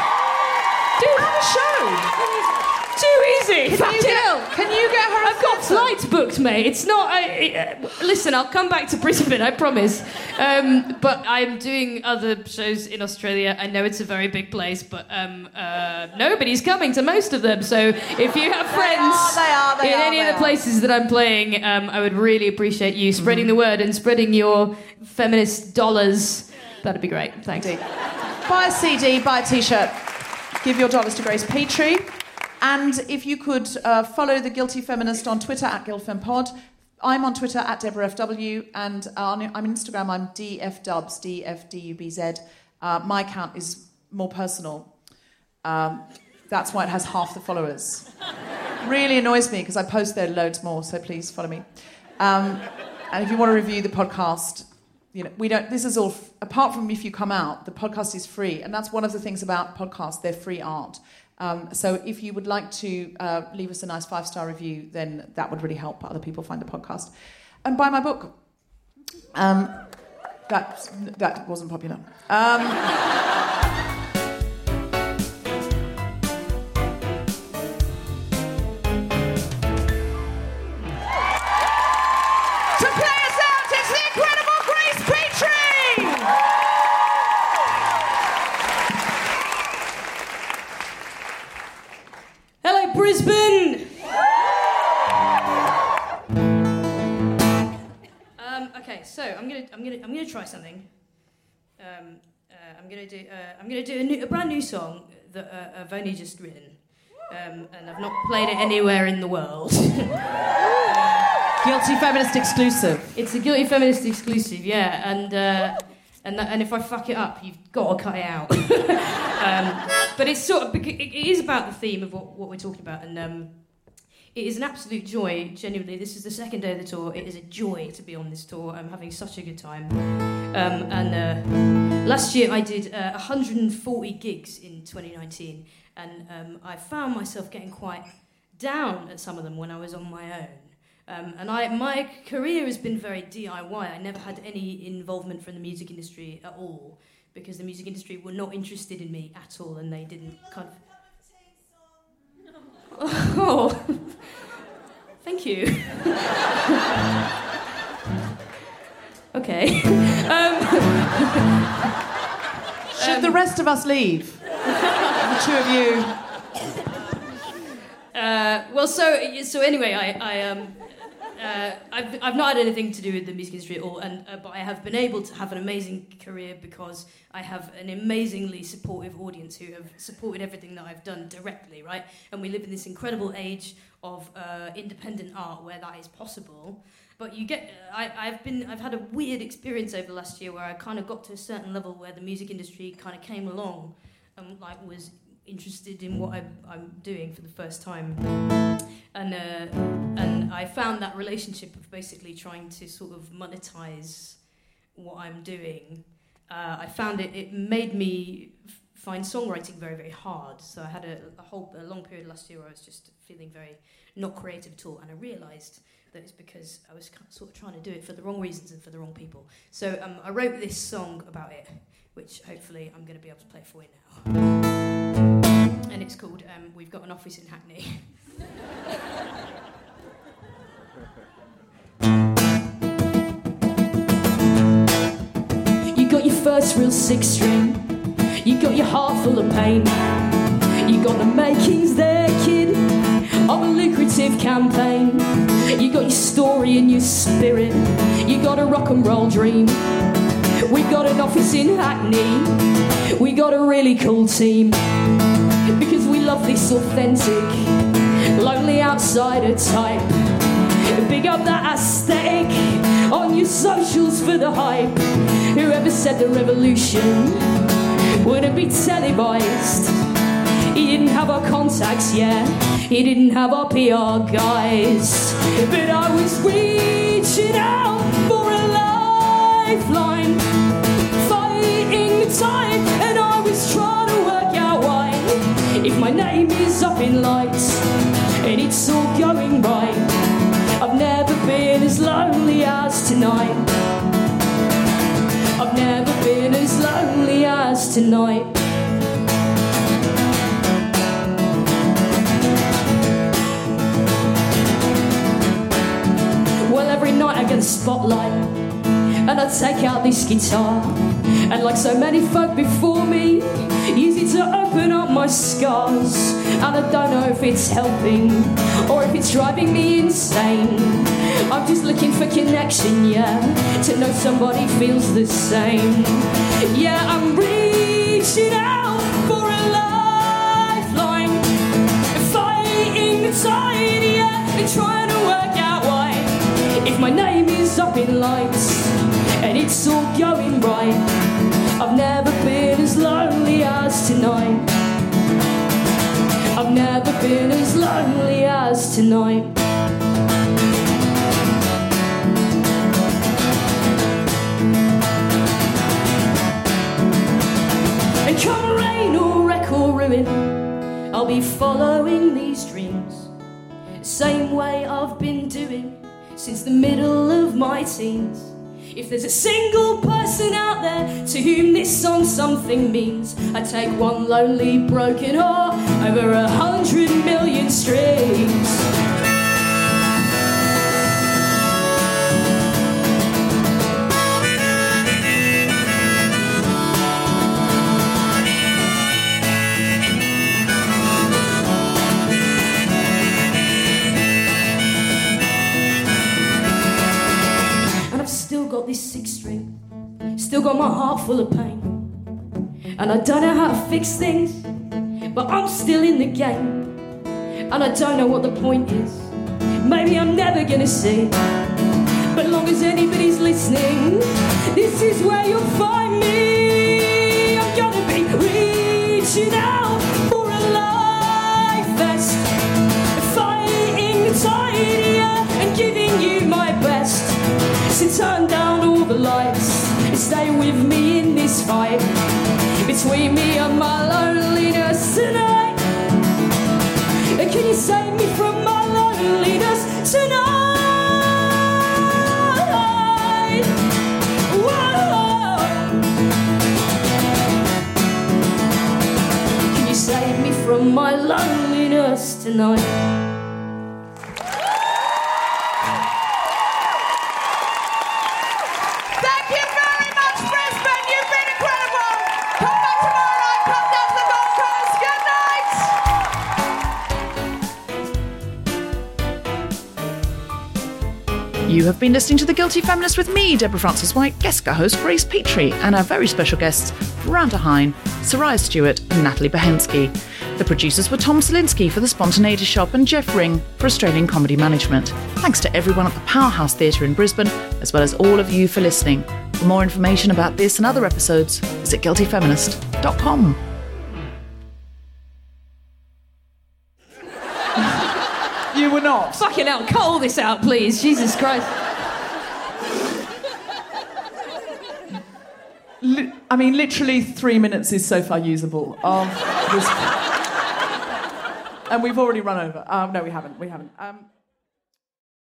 Dude, Add a show. Too easy. Can Fuck you, get, can you get her? I've got flights booked, mate. It's not. I, uh, listen, I'll come back to Brisbane, I promise. Um, but I'm doing other shows in Australia. I know it's a very big place, but um, uh, nobody's coming to most of them. So if you have friends they are, they in are, any of the places that I'm playing, um, I would really appreciate you spreading the word and spreading your feminist dollars. That'd be great. Thanks. Buy a CD, buy a T-shirt. Give your dollars to Grace Petrie. And if you could uh, follow the Guilty Feminist on Twitter at GuiltFemPod. I'm on Twitter at DeborahFW, and on, I'm on Instagram. I'm DFDubs, D-F-D-U-B-Z. Uh, my account is more personal. Um, that's why it has half the followers. Really annoys me because I post there loads more. So please follow me. Um, and if you want to review the podcast, you know, we don't. This is all. f- Apart from if you come out, the podcast is free, and that's one of the things about podcasts. They're free art. Um, so if you would like to uh, leave us a nice five star review, then that would really help other people find the podcast. And buy my book. Um, that that wasn't popular. Um, okay, so I'm gonna, I'm gonna, I'm gonna try something. Um, uh, I'm gonna do, uh, I'm gonna do a, new, a brand new song that uh, I've only just written, um, and I've not played it anywhere in the world. [LAUGHS] Guilty feminist exclusive. it's a guilty feminist exclusive, yeah, and. Uh, and, that, and if I fuck it up, you've got to cut it out. [LAUGHS] um, but it's sort of it is about the theme of what, what we're talking about, and um, it is an absolute joy. Genuinely, this is the second day of the tour. It is a joy to be on this tour. I'm having such a good time. Um, and uh, last year I did uh, 140 gigs in 2019, and um, I found myself getting quite down at some of them when I was on my own. Um, and I, my career has been very DIY. I never had any involvement from the music industry at all because the music industry were not interested in me at all, and they didn't kind of. Oh, [LAUGHS] thank you. [LAUGHS] okay. Um, [LAUGHS] Should the rest of us leave? the two of you. Uh, well, so so anyway, I, I um, uh, I've, I've not had anything to do with the music industry at all, and uh, but I have been able to have an amazing career because I have an amazingly supportive audience who have supported everything that I've done directly, right? And we live in this incredible age of uh, independent art where that is possible. But you get, I, I've been, I've had a weird experience over the last year where I kind of got to a certain level where the music industry kind of came along and like was interested in what I, I'm doing for the first time and uh, and I found that relationship of basically trying to sort of monetize what I'm doing. Uh, I found it it made me f- find songwriting very very hard. So I had a, a whole a long period last year where I was just feeling very not creative at all, and I realised that it's because I was kind of sort of trying to do it for the wrong reasons and for the wrong people. So um, I wrote this song about it, which hopefully I'm going to be able to play for you now. And it's called um, "We've Got an Office in Hackney." you got your first real six string. You got your heart full of pain. You got the makings there, kid, of a lucrative campaign. You got your story and your spirit. You got a rock and roll dream. We got an office in Hackney. We got a really cool team. Because we love this authentic, lonely outsider type. Big up that aesthetic on your socials for the hype. Whoever said the revolution wouldn't be televised? He didn't have our contacts, yet, He didn't have our PR guys. But I was reaching out for a lifeline, If name is up in lights and it's all going right, I've never been as lonely as tonight. I've never been as lonely as tonight. Well, every night I get a spotlight and I take out this guitar. And like so many folk before me, easy to open up my scars. And I don't know if it's helping or if it's driving me insane. I'm just looking for connection, yeah, to know somebody feels the same. Yeah, I'm reaching out for a lifeline, fighting the tide, yeah, and trying to work out why. If my name is up in lights and it's all going right, I've never been as lonely as tonight. I've never been as lonely as tonight. And come rain or wreck or ruin, I'll be following these dreams. Same way I've been doing since the middle of my teens. If there's a single person out there to whom this song something means, I take one lonely broken heart over a hundred still got my heart full of pain. And I don't know how to fix things, but I'm still in the game. And I don't know what the point is. Maybe I'm never gonna see. But long as anybody's listening, this is where you'll find me. I'm gonna be reaching out for a life vest, fighting the tide, and giving you my best. So turn down all the lights stay with me in this fight between me and my loneliness tonight. Can you save me from my loneliness tonight? Can you save me from my loneliness tonight? Been listening to The Guilty Feminist with me, Deborah Frances-White, guest co-host Grace Petrie, and our very special guests, Randa Hine, Saraya Stewart, and Natalie Bochenski. The producers were Tom Salinsky for The Spontaneity Shop and Jeff Ring for Australian Comedy Management. Thanks to everyone at the Powerhouse Theatre in Brisbane, as well as all of you for listening. For more information about this and other episodes, visit guiltyfeminist.com. You were not. Fucking hell, cut all this out, please. Jesus Christ. Li- I mean, literally three minutes is so far usable of this. and we've already run over. Um, no, we haven't. We haven't. Um,